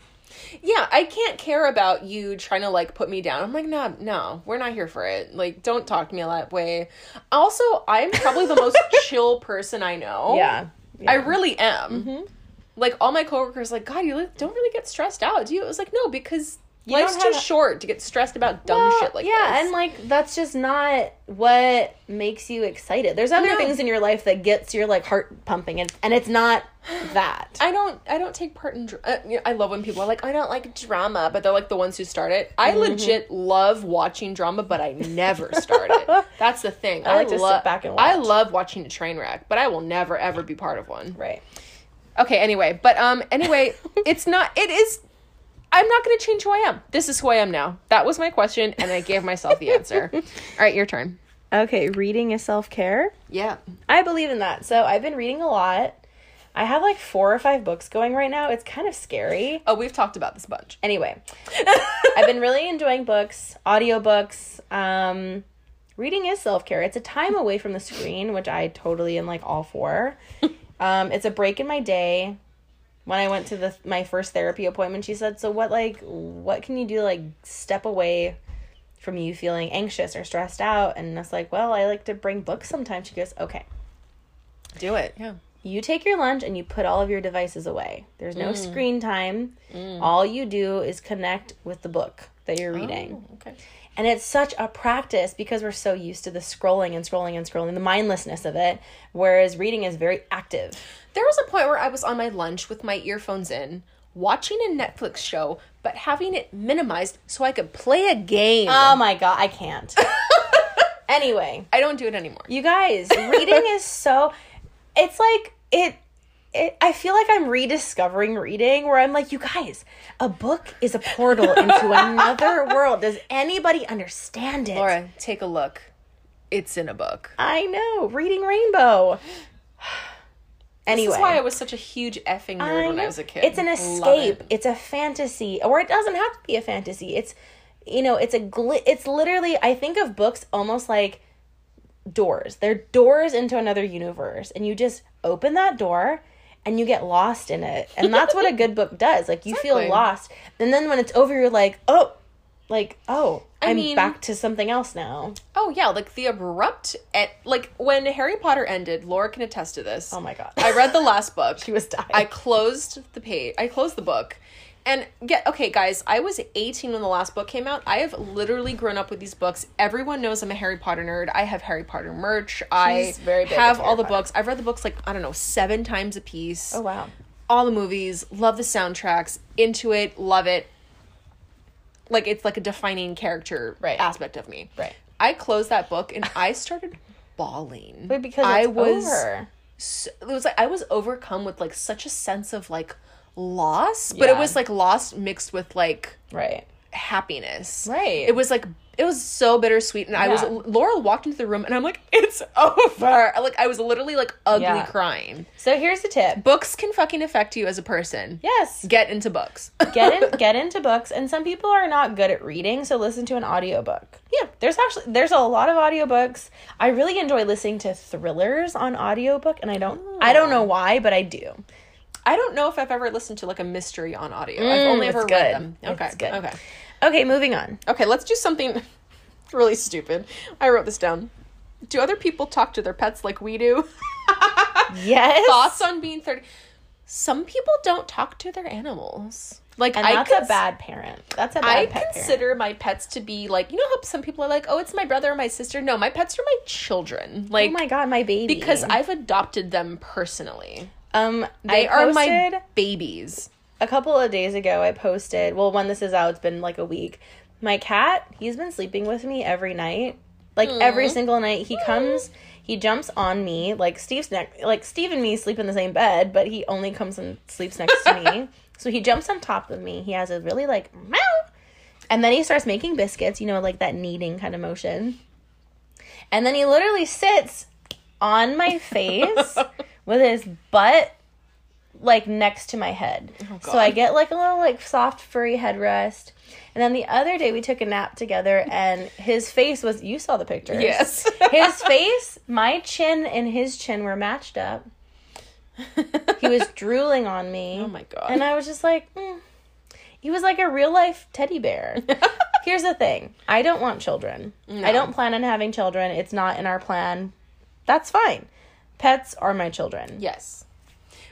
Yeah, I can't care about you trying to like put me down. I'm like, no, no, we're not here for it. Like, don't talk to me that way. Also, I'm probably the most chill person I know. Yeah. I really am. Mm-hmm. Like all my coworkers, like, God, you don't really get stressed out, do you? It was like, no, because You life's too have- short to get stressed about dumb Well, shit like yeah, this. and like that's just not what makes you excited. There's other No. things in your life that gets your like heart pumping, and and it's not that. I don't. I don't take part in. Dr- uh, you know, I love when people are like, "I don't like drama," but they're like the ones who start it. I Mm-hmm. legit love watching drama, but I never start it. That's the thing. I like to sit back and I love watching a train wreck, but I will never ever be part of one. right. Okay. Anyway, but um. Anyway, it's not. It is. I'm not going to change who I am. This is who I am now. That was my question, and I gave myself the answer. All right, your turn. Okay, reading is self care. Yeah. I believe in that. So I've been reading a lot. I have like four or five books going right now. It's kind of scary. Oh, we've talked about this a bunch. Anyway, I've been really enjoying books, audiobooks. Um, reading is self care. It's a time away from the screen, which I totally am like all for. Um, it's a break in my day. When I went to the my first therapy appointment, she said, "So what like what can you do to, like step away from you feeling anxious or stressed out?" And I was like, "Well, I like to bring books sometimes." She goes, "Okay." Do it. Yeah. You take your lunch and you put all of your devices away. There's no mm. screen time. Mm. All you do is connect with the book that you're oh, reading. Oh, okay. And it's such a practice because we're so used to the scrolling and scrolling and scrolling, the mindlessness of it, whereas reading is very active. There was a point where I was on my lunch with my earphones in, watching a Netflix show, but having it minimized so I could play a game. Oh my god, I can't. anyway, I don't do it anymore. you guys, reading is so it's like it it, I feel like I'm rediscovering reading where I'm like, you guys, a book is a portal into another world. Does anybody understand it? Laura, take a look. It's in a book. I know, reading Rainbow. anyway, This is why I was such a huge effing nerd I when I was a kid. It's an escape. it. It's a fantasy, or it doesn't have to be a fantasy. It's you know, it's a gli- it's literally I think of books almost like doors. They're doors into another universe, and you just open that door and you get lost in it. And that's what a good book does. Like you feel lost, and then when it's over, you're like, oh, like oh, I I'm mean- back to something else now. Oh yeah, like the abrupt, e- like when Harry Potter ended. Laura can attest to this. Oh my god, I read the last book. she was dying. I closed the page. I closed the book. And get okay, guys. I was 18 when the last book came out. I have literally grown up with these books. Everyone knows I'm a Harry Potter nerd. I have Harry Potter merch. I She's big have all Harry the Potter. books. I've read the books like I don't know seven times a piece. oh wow. All the movies. Love the soundtracks. Into it. Love it. Like it's like a defining character Right. aspect of me. Right. I closed that book and I started bawling. But because I was so, it was like I was overcome with like such a sense of like loss, but it was like loss mixed with like right. happiness. Right. It was like it was so bittersweet, and I was Yeah. Laura walked into the room, and I'm like, it's over. Like I was literally like ugly Yeah. crying. So here's the tip. Books can fucking affect you as a person. Yes. Get into books. get in get into books and some people are not good at reading so listen to an audiobook yeah there's actually there's a lot of audiobooks i really enjoy listening to thrillers on audiobook and i don't i don't oh. know why but i do I don't know if I've ever listened to like a mystery on audio. I've only Mm, ever it's read them. Okay. It's good. Okay. okay moving on Okay, let's do something really stupid. I wrote this down. Do other people talk to their pets like we do? yes Thoughts on being 30? Some people don't talk to their animals. Like and I that's cons- a bad parent that's a bad I pet consider my pets to be like, you know how some people are like, "Oh, it's my brother or my sister." No, my pets are my children. Like oh my god my baby because I've adopted them personally. Um They I are my babies. a couple of days ago i posted well when this is out it's been like a week. My cat he's been sleeping with me every night. Like every single night he comes he jumps on me. Like steve's neck like steve and me sleep in the same bed but he only comes and sleeps next to me. So he jumps on top of me. He has a really like meow. And then he starts making biscuits you know like that kneading kind of motion. And then he literally sits on my face with his butt like next to my head. so I get like a little like soft furry headrest. And then the other day we took a nap together and his face was you saw the pictures. Yes. his face, my chin and his chin were matched up. He was drooling on me. Oh my god. And I was just like, mm. he was like a real life teddy bear. Here's the thing I don't want children. I don't plan on having children. It's not in our plan. That's fine. Pets are my children. yes.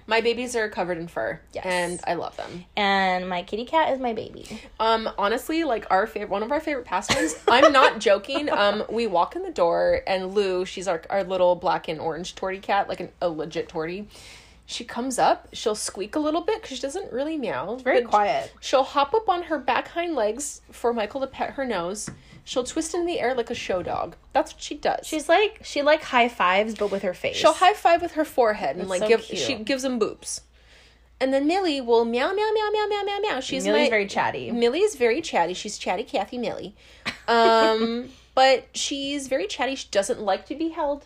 My babies are covered in fur. Yes. And I love them. And my kitty cat is my baby. Um, honestly, like our favorite, one of our favorite pastimes. I'm not joking. Um, we walk in the door, and Lou, she's our our little black and orange tortie cat, like an, a legit tortie. She comes up. She'll squeak a little bit because she doesn't really meow. Very quiet. She'll hop up on her back hind legs for Michael to pet her nose. She'll twist in the air like a show dog. That's what she does. She's like she like high fives, but with her face. She'll high five with her forehead and That's like so give cute. she gives him boops. And then Millie will meow meow meow meow meow meow meow. She's Millie's my, very chatty. Millie is very chatty. She's chatty Kathy Millie. Um, but she's very chatty. She doesn't like to be held.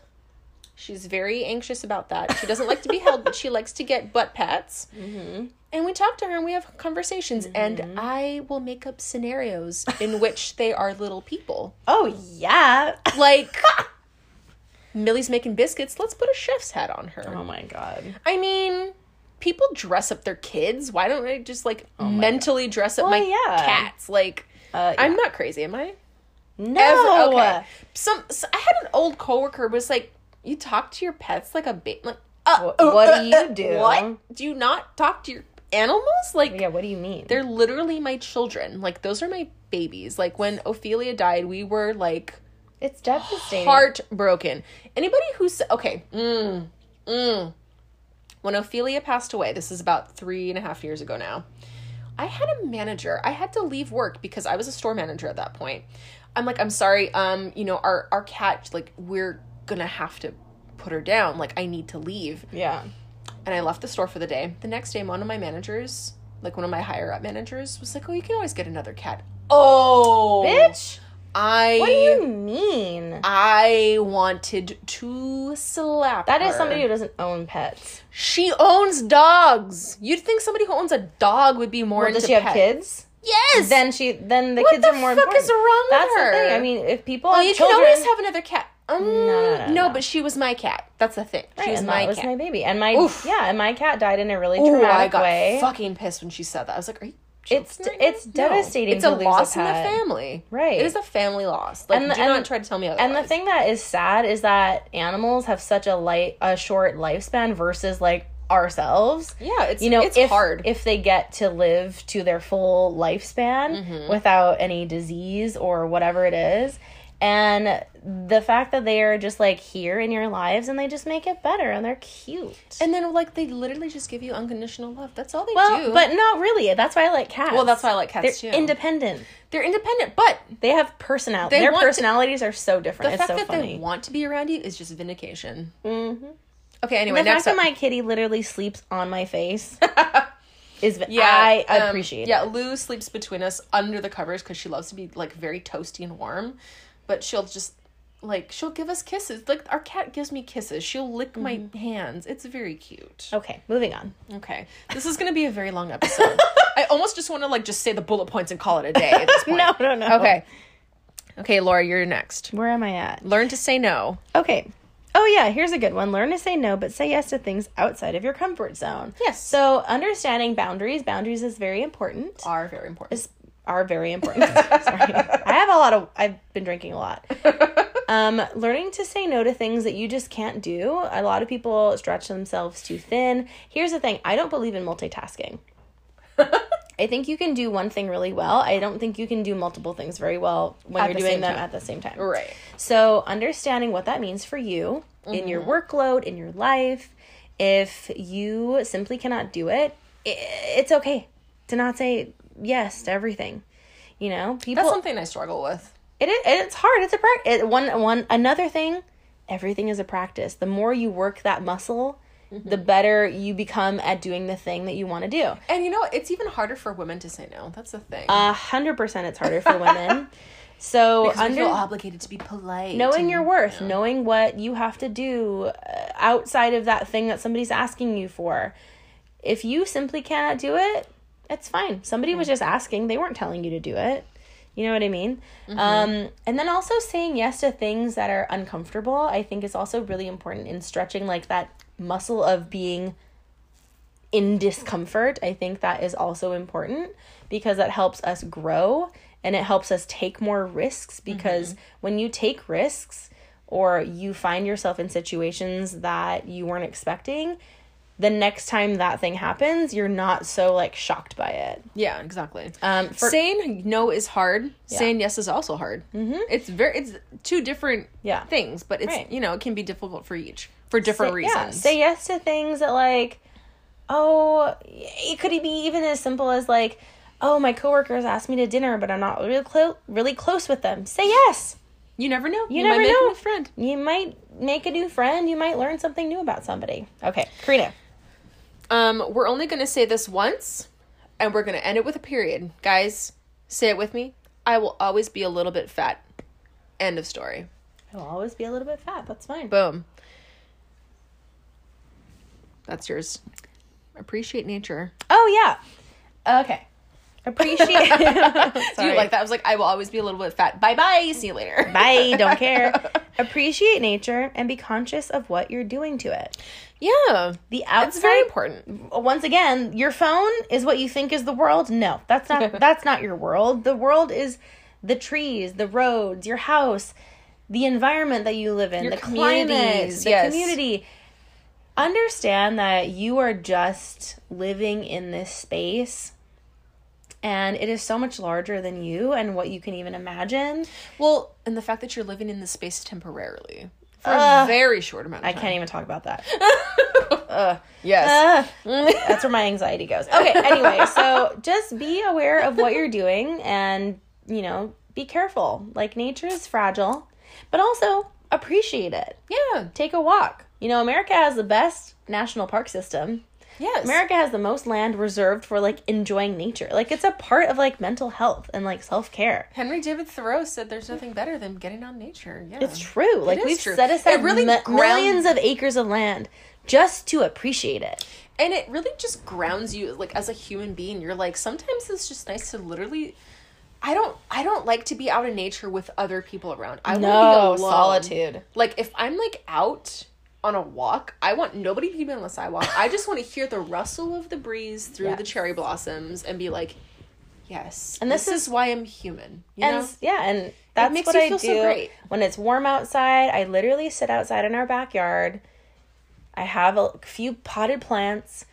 She's very anxious about that. She doesn't like to be held, but she likes to get butt pats. Mm-hmm. And we talk to her and we have conversations, and I will make up scenarios in which they are little people. Oh yeah. Like, Millie's making biscuits. Let's put a chef's hat on her. Oh my god. I mean, people dress up their kids. Why don't I just like mentally dress up Oh Well, my yeah. cats? Like, Uh, I'm not crazy, am I? No. Ever- okay. Some so I had an old coworker was like, "You talk to your pets like a baby." Like, uh, Wh- what uh, do you uh, do? What do you not talk to your? Animals like Yeah, what do you mean? they're literally my children. Like those are my babies. Like when Ophelia died, we were like it's devastating. heartbroken. Anybody who's okay, mm, mm. when Ophelia passed away, this is about three and a half years ago now. I had a manager. I had to leave work because I was a store manager at that point. I'm like, I'm sorry, um, you know, our our cat, like, we're gonna have to put her down. Like, I need to leave. Yeah. And I left the store for the day. The next day, one of my managers, like one of my higher up managers, was like, "Oh, you can always get another cat." Oh, Bitch. I What do you mean? I wanted to slap. That is her. somebody who doesn't own pets. She owns dogs. You'd think somebody who owns a dog would be more Well, into does she have kids? Yes. Then she then the What kids the are more What the fuck important. is wrong with That's her? the thing. I mean, if people oh, you children, can always have another cat. Um, no, no, no. but she was my cat. That's the thing. She was and my that was cat. my baby, and my Oof. yeah, and my cat died in a really Ooh, traumatic I got way. fucking pissed when she said that. I was like, "Are you?" It's right now?" it's devastating. It's a loss a in the family. Right. It is a family loss. Like, And the- do and- not try to tell me otherwise. And the thing that is sad is that animals have such a light, a short lifespan versus like ourselves. yeah, it's You know, it's if hard. if they get to live to their full lifespan Mm-hmm. without any disease or whatever it is. And the fact that they are just like here in your lives and they just make it better and they're cute. and then like they literally just give you unconditional love. That's all they well, do. but not really. That's why I like cats. Well, that's why I like cats, They're too. independent. they're independent. But They have personality. They Their want to- personalities are so different. the it's fact so that funny. they want to be around you is just vindication. mm-hmm. Okay. Anyway, the fact up. that my kitty literally sleeps on my face is yeah, I um, appreciate Yeah, it. Lou sleeps between us under the covers because she loves to be like very toasty and warm, but she'll just like she'll give us kisses. Like our cat gives me kisses. She'll lick my Mm-hmm. hands. It's very cute. Okay, moving on. Okay, this is gonna be a very long episode. I almost just want to like just say the bullet points and call it a day at this point. No, no, no. Okay. Okay, Laura, you're next. Where am I at? Learn to say no. Okay. Oh yeah, here's a good one. Learn to say no, but say yes to things outside of your comfort zone. Yes. So understanding boundaries, boundaries is very important. Are very important. Are very important. Sorry. I have a lot of I've been drinking a lot. Um, learning to say no to things that you just can't do. A lot of people stretch themselves too thin. Here's the thing, I don't believe in multitasking. I think you can do one thing really well. I don't think you can do multiple things very well when At you're the doing them time. at the same time. Right. So, understanding what that means for you in Mm-hmm. your workload, in your life, if you simply cannot do it, it's okay to not say yes to everything. You know, people. That's something I struggle with. It is. It's hard. It's a practice. It, one. One. Another thing. Everything is a practice. The more you work that muscle, Mm-hmm. the better you become at doing the thing that you want to do. And you know, it's even harder for women to say no. That's the thing. A hundred percent, it's harder for women. So because we under feel obligated to be polite. knowing and- your worth, knowing what you have to do uh, outside of that thing that somebody's asking you for. If you simply cannot do it, it's fine. Somebody was hmm. just asking; they weren't telling you to do it. You know what I mean? Mm-hmm. Um, and then also saying yes to things that are uncomfortable, I think is also really important in stretching like that muscle of being in discomfort. I think that is also important because that helps us grow and it helps us take more risks because mm-hmm. when you take risks or you find yourself in situations that you weren't expecting, the next time that thing happens, you're not so like shocked by it. Yeah, exactly. Um, for- saying no is hard. Saying yes is also hard. Mm-hmm. It's very it's two different Yeah. things, but it's Right. you know it can be difficult for each for different Say- reasons. Yeah, say yes to things that like, oh, it could be even as simple as like, oh, my coworkers asked me to dinner, but I'm not really close, really close with them. Say yes. you never know. You, never might make know. a new friend. You might make a new friend. You might learn something new about somebody. Okay, Karina. Um, we're only gonna say this once, and we're gonna end it with a period, guys. Say it with me. I will always be a little bit fat. End of story. I will always be a little bit fat. That's fine. Boom. That's yours. Appreciate nature. Oh yeah. Okay. Appreciate. Do you like that? I was like, I will always be a little bit fat. Bye bye. See you later. Bye. Don't care. Appreciate nature and be conscious of what you're doing to it. Yeah. The outside It's very important. once again, your phone is what you think is the world. No, that's not that's not your world. The world is the trees, the roads, your house, the environment that you live in, Your the climate, the yes. community. understand that you are just living in this space and it is so much larger than you and what you can even imagine. Well, and the fact that you're living in this space temporarily for a very short amount of I can't even talk about that. Yes. Ah, that's where my anxiety goes. Okay, anyway, so just be aware of what you're doing and, you know, be careful. Like nature is fragile, but also appreciate it. yeah. Take a walk. You know, America has the best national park system. Yes. America has the most land reserved for like enjoying nature. Like it's a part of like mental health and like self-care. Henry David Thoreau said there's nothing better than getting on nature. Yeah. It's true. Like is we've true. set aside It really ground- millions of acres of land just to appreciate it. and it really just grounds you like as a human being. You're like sometimes it's just nice to literally I don't I don't like to be out in nature with other people around. I want to be alone. solitude. Like if I'm like out on a walk, I want nobody to be on the sidewalk. I just want to hear the rustle of the breeze through the cherry blossoms and be like, yes. And this is, why I'm human. You and know? yeah, and that's makes what you I feel do so great. when it's warm outside. I literally sit outside in our backyard. I have a few potted plants,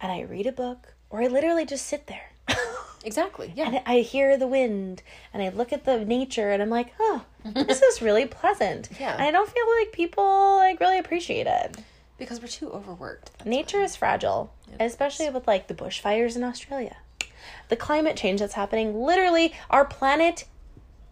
and I read a book, or I literally just sit there. Exactly. Yeah. and I hear the wind, and I look at the nature, and I'm like, oh, this is really pleasant. Yeah. and I don't feel like people like really appreciate it. because we're too overworked. Nature is fragile, especially with like the bushfires in Australia. The climate change that's happening, literally, our planet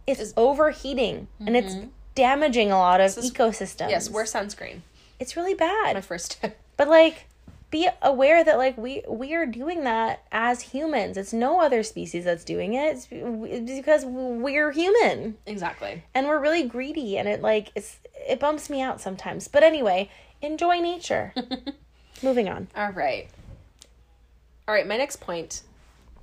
is, is overheating and it's mm-hmm. damaging a lot of is- ecosystems. Yes, wear sunscreen. it's really bad. My first tip. but like, be aware that like we we are doing that as humans. It's no other species that's doing it. It's, because we're human Exactly. and we're really greedy, and it like it's it bumps me out sometimes. But anyway, enjoy nature. Moving on. All right. All right, my next point.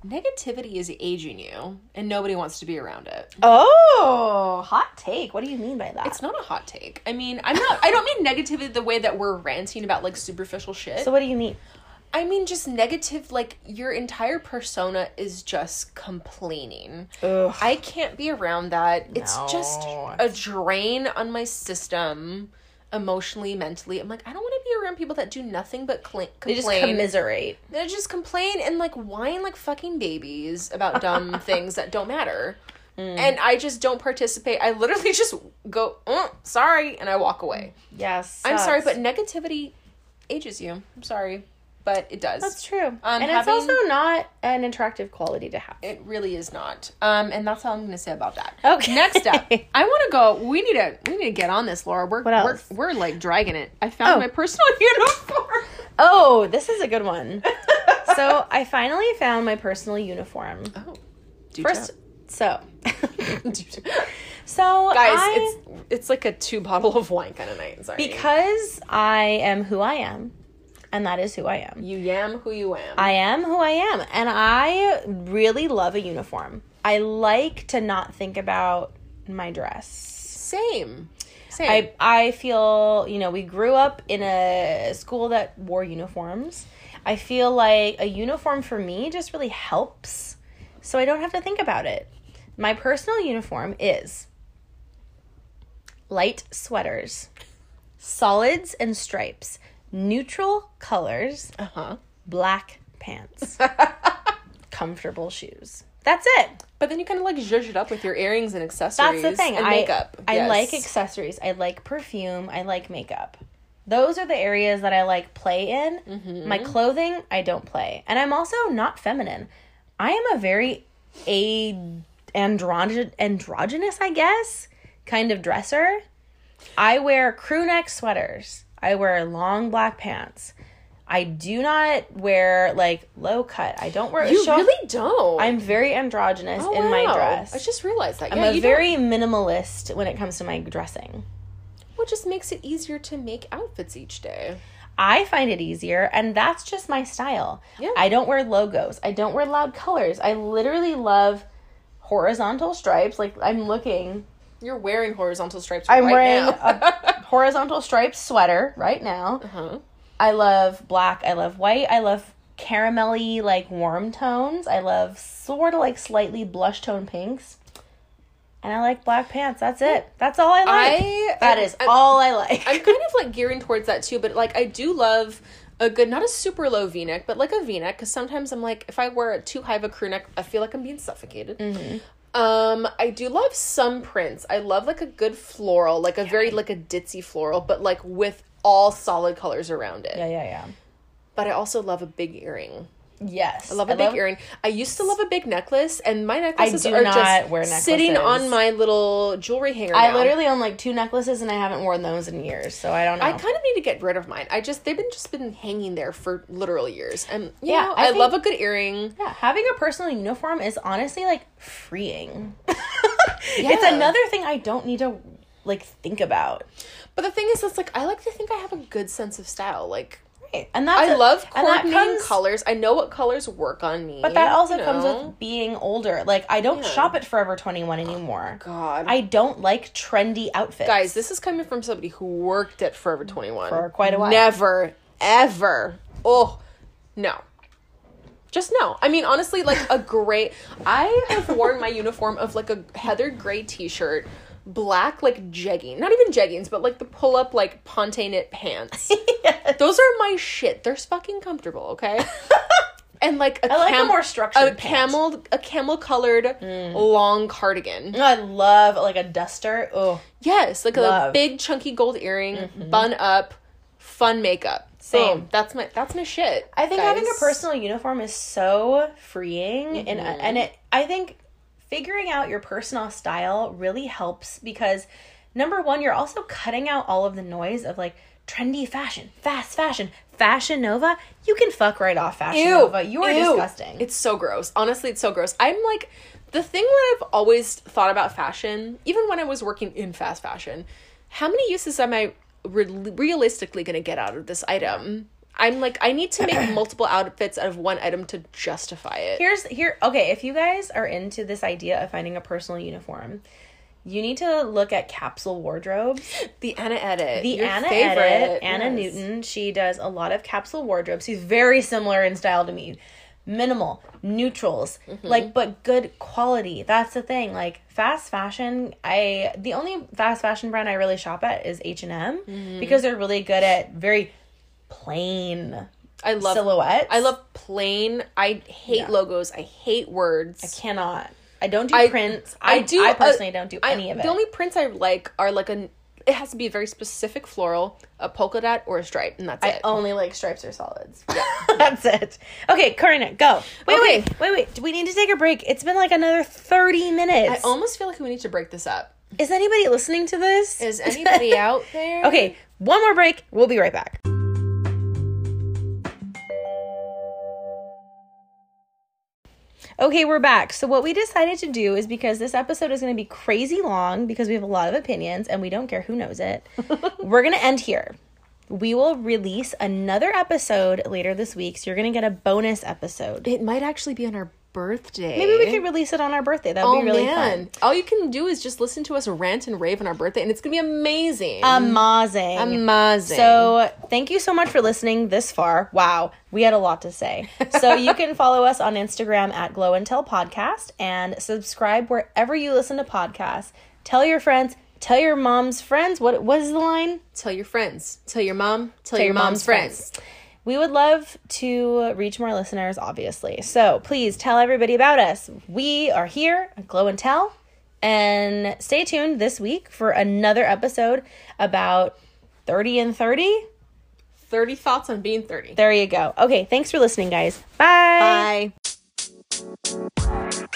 Negativity is aging you, and nobody wants to be around it. Oh, hot take. What do you mean by that? It's not a hot take. I mean, I'm not. I don't mean negativity the way that we're ranting about like superficial shit. so what do you mean? I mean just negative. Like your entire persona is just complaining. Ugh. I can't be around that. It's just No. a drain on my system, emotionally, mentally. I'm like, I don't want to be around people that do nothing but cl- They just commiserate. They just complain and like whine like fucking babies about dumb things that don't matter. Mm. And I just don't participate. I literally just go, "Uh, sorry, and I walk away. Yes. I'm sorry, but negativity ages you. I'm sorry, but it does. that's true. Um, and it's also not an attractive quality to have. It really is not. Um, and that's all I'm going to say about that. Okay. Next up, I want to go. We need to. We need to get on this, Laura. We're What else? we're, we're like dragging it. I found Oh. my personal uniform. Oh, this is a good one. so I finally found my personal uniform. Oh, First, so tell. so guys, I- it's it's like a two bottle of wine kind of night. Sorry, because I am who I am, and that is who I am. you yam who you am. I am who I am, and I really love a uniform. I like to not think about my dress. Same. Same. I I feel you know we grew up in a school that wore uniforms. I feel like a uniform for me just really helps, so I don't have to think about it. My personal uniform is light sweaters, solids and stripes, neutral colors, uh huh. black pants, comfortable shoes. That's it. But then you kind of like zhuzh it up with your earrings and accessories. That's the thing. And I, makeup. I Yes. like accessories. I like perfume. I like makeup. Those are the areas that I like play in. Mm-hmm. My clothing, I don't play. And I'm also not feminine. I am a very a androgy- androgynous, I guess, kind of dresser. I wear crew neck sweaters. I wear long black pants. I do not wear like low cut. I don't wear You show- really don't. I'm very androgynous Oh, in my dress. I just realized that. I'm yeah, a very minimalist when it comes to my dressing. Don't, well, just makes it easier to make outfits each day. I find it easier, and that's just my style. Yeah. I don't wear logos. I don't wear loud colors. I literally love horizontal stripes. Like I'm looking, You're wearing horizontal stripes. I'm right wearing now. a horizontal striped sweater right now. uh-huh. I love black. I love white. I love caramelly, like warm tones. I love sort of like slightly blush tone pinks. and I like black pants. That's it. That's all I like. I that is I'm- all I like. I'm kind of like gearing towards that too, but like I do love a good, not a super low V neck, but like a V neck, because sometimes I'm like, if I wear a too high of a crew neck, I feel like I'm being suffocated. Mm-hmm. Um, I do love some prints. I love like a good floral, like a very like a ditzy floral, but like with all solid colors around it. yeah, yeah, yeah. But I also love a big earring. Yes, I love a big earring. I used to love a big necklace, and my necklaces do are not just wear sitting on my little jewelry hanger. I now. literally own like two necklaces, and I haven't worn those in years, so I don't know. I kind of need to get rid of mine. I just they've been just been hanging there for literal years, and you Yeah, know I I, think- love a good earring. Yeah, having a personal uniform is honestly like freeing. Yeah. It's another thing I don't need to like think about. But the thing is, it's like I like to think I have a good sense of style. Like And that's I a- love and that coordinating comes- colors. I know what colors work on me. But that also you comes know? with being older. Like I don't Yeah. shop at Forever 21 anymore. Oh, God. I don't like trendy outfits. guys. This is coming from somebody who worked at Forever Twenty One For quite a while. Never, ever. Oh no. Just no. I mean, honestly, like a gray. I have worn my uniform of like a heather gray T-shirt, black like jegging, not even jeggings, but like the pull up like ponte knit pants. Those are my shit. They're fucking comfortable. Okay. And like a I like a more structured a pant. camel a camel colored long cardigan. no, I love like a duster. Oh, Yes, like a Love. Mm-hmm. big chunky gold earring, bun up, fun makeup. Same. Boom. That's my that's my shit. I think having a personal uniform is so freeing and Mm-hmm. and it I think figuring out your personal style really helps because number one, you're also cutting out all of the noise of like trendy fashion, fast fashion, fashion nova. You can fuck right off fashion nova. You are Ew. disgusting. It's so gross. Honestly, it's so gross. I'm like the thing that I've always thought about fashion, even when I was working in fast fashion, how many uses am I re- realistically going to get out of this item? I'm like I need to make multiple outfits out of one item to justify it. Here's here okay, if you guys are into this idea of finding a personal uniform, you need to look at capsule wardrobes. the Anna edit. The your Anna favorite. edit, Anna Yes. Newton, she does a lot of capsule wardrobes. She's very similar in style to me. Minimal, neutrals, Mm-hmm. like but good quality. That's the thing. Like fast fashion, I the only fast fashion brand I really shop at is H&M Mm-hmm. because they're really good at very plain I love silhouettes. I love plain. I hate Yeah. logos. I hate words. I cannot. I don't do I- prints. I I, do- I uh, personally don't do I- any of it. The only prints I like are like a. It has to be a very specific floral, a polka dot, or a stripe, and that's I it. I only like stripes or solids. That's it. Okay, Karina, go. Wait, Okay. wait, wait, wait. Do we need to take a break? It's been like another 30 minutes. I almost feel like we need to break this up. Is anybody listening to this? Is anybody out there? Okay, one more break. We'll be right back. Okay, we're back. So, what we decided to do is because this episode is going to be crazy long because we have a lot of opinions and we don't care who knows it, we're going to end here. We will release another episode later this week. So, you're going to get a bonus episode. It might actually be on our birthday. Maybe we could release it on our birthday. That would Oh be really man! All you can do is just listen to us rant and rave on our birthday, and it's gonna be amazing. Amazing. amazing. So, thank you so much for listening this far. Wow, we had a lot to say. So, you can follow us on Instagram at Glow and Tell Podcast and subscribe wherever you listen to podcasts. Tell your friends, tell your mom's friends. What what is the line? tell your friends, tell your mom, tell, your, mom's, friends. We would love to reach more listeners, obviously. So, please tell everybody about us. We are here at Glow and Tell. And stay tuned this week for another episode about 30 and 30. Thirty thoughts on being thirty. There you go. Okay, thanks for listening, guys. Bye. Bye.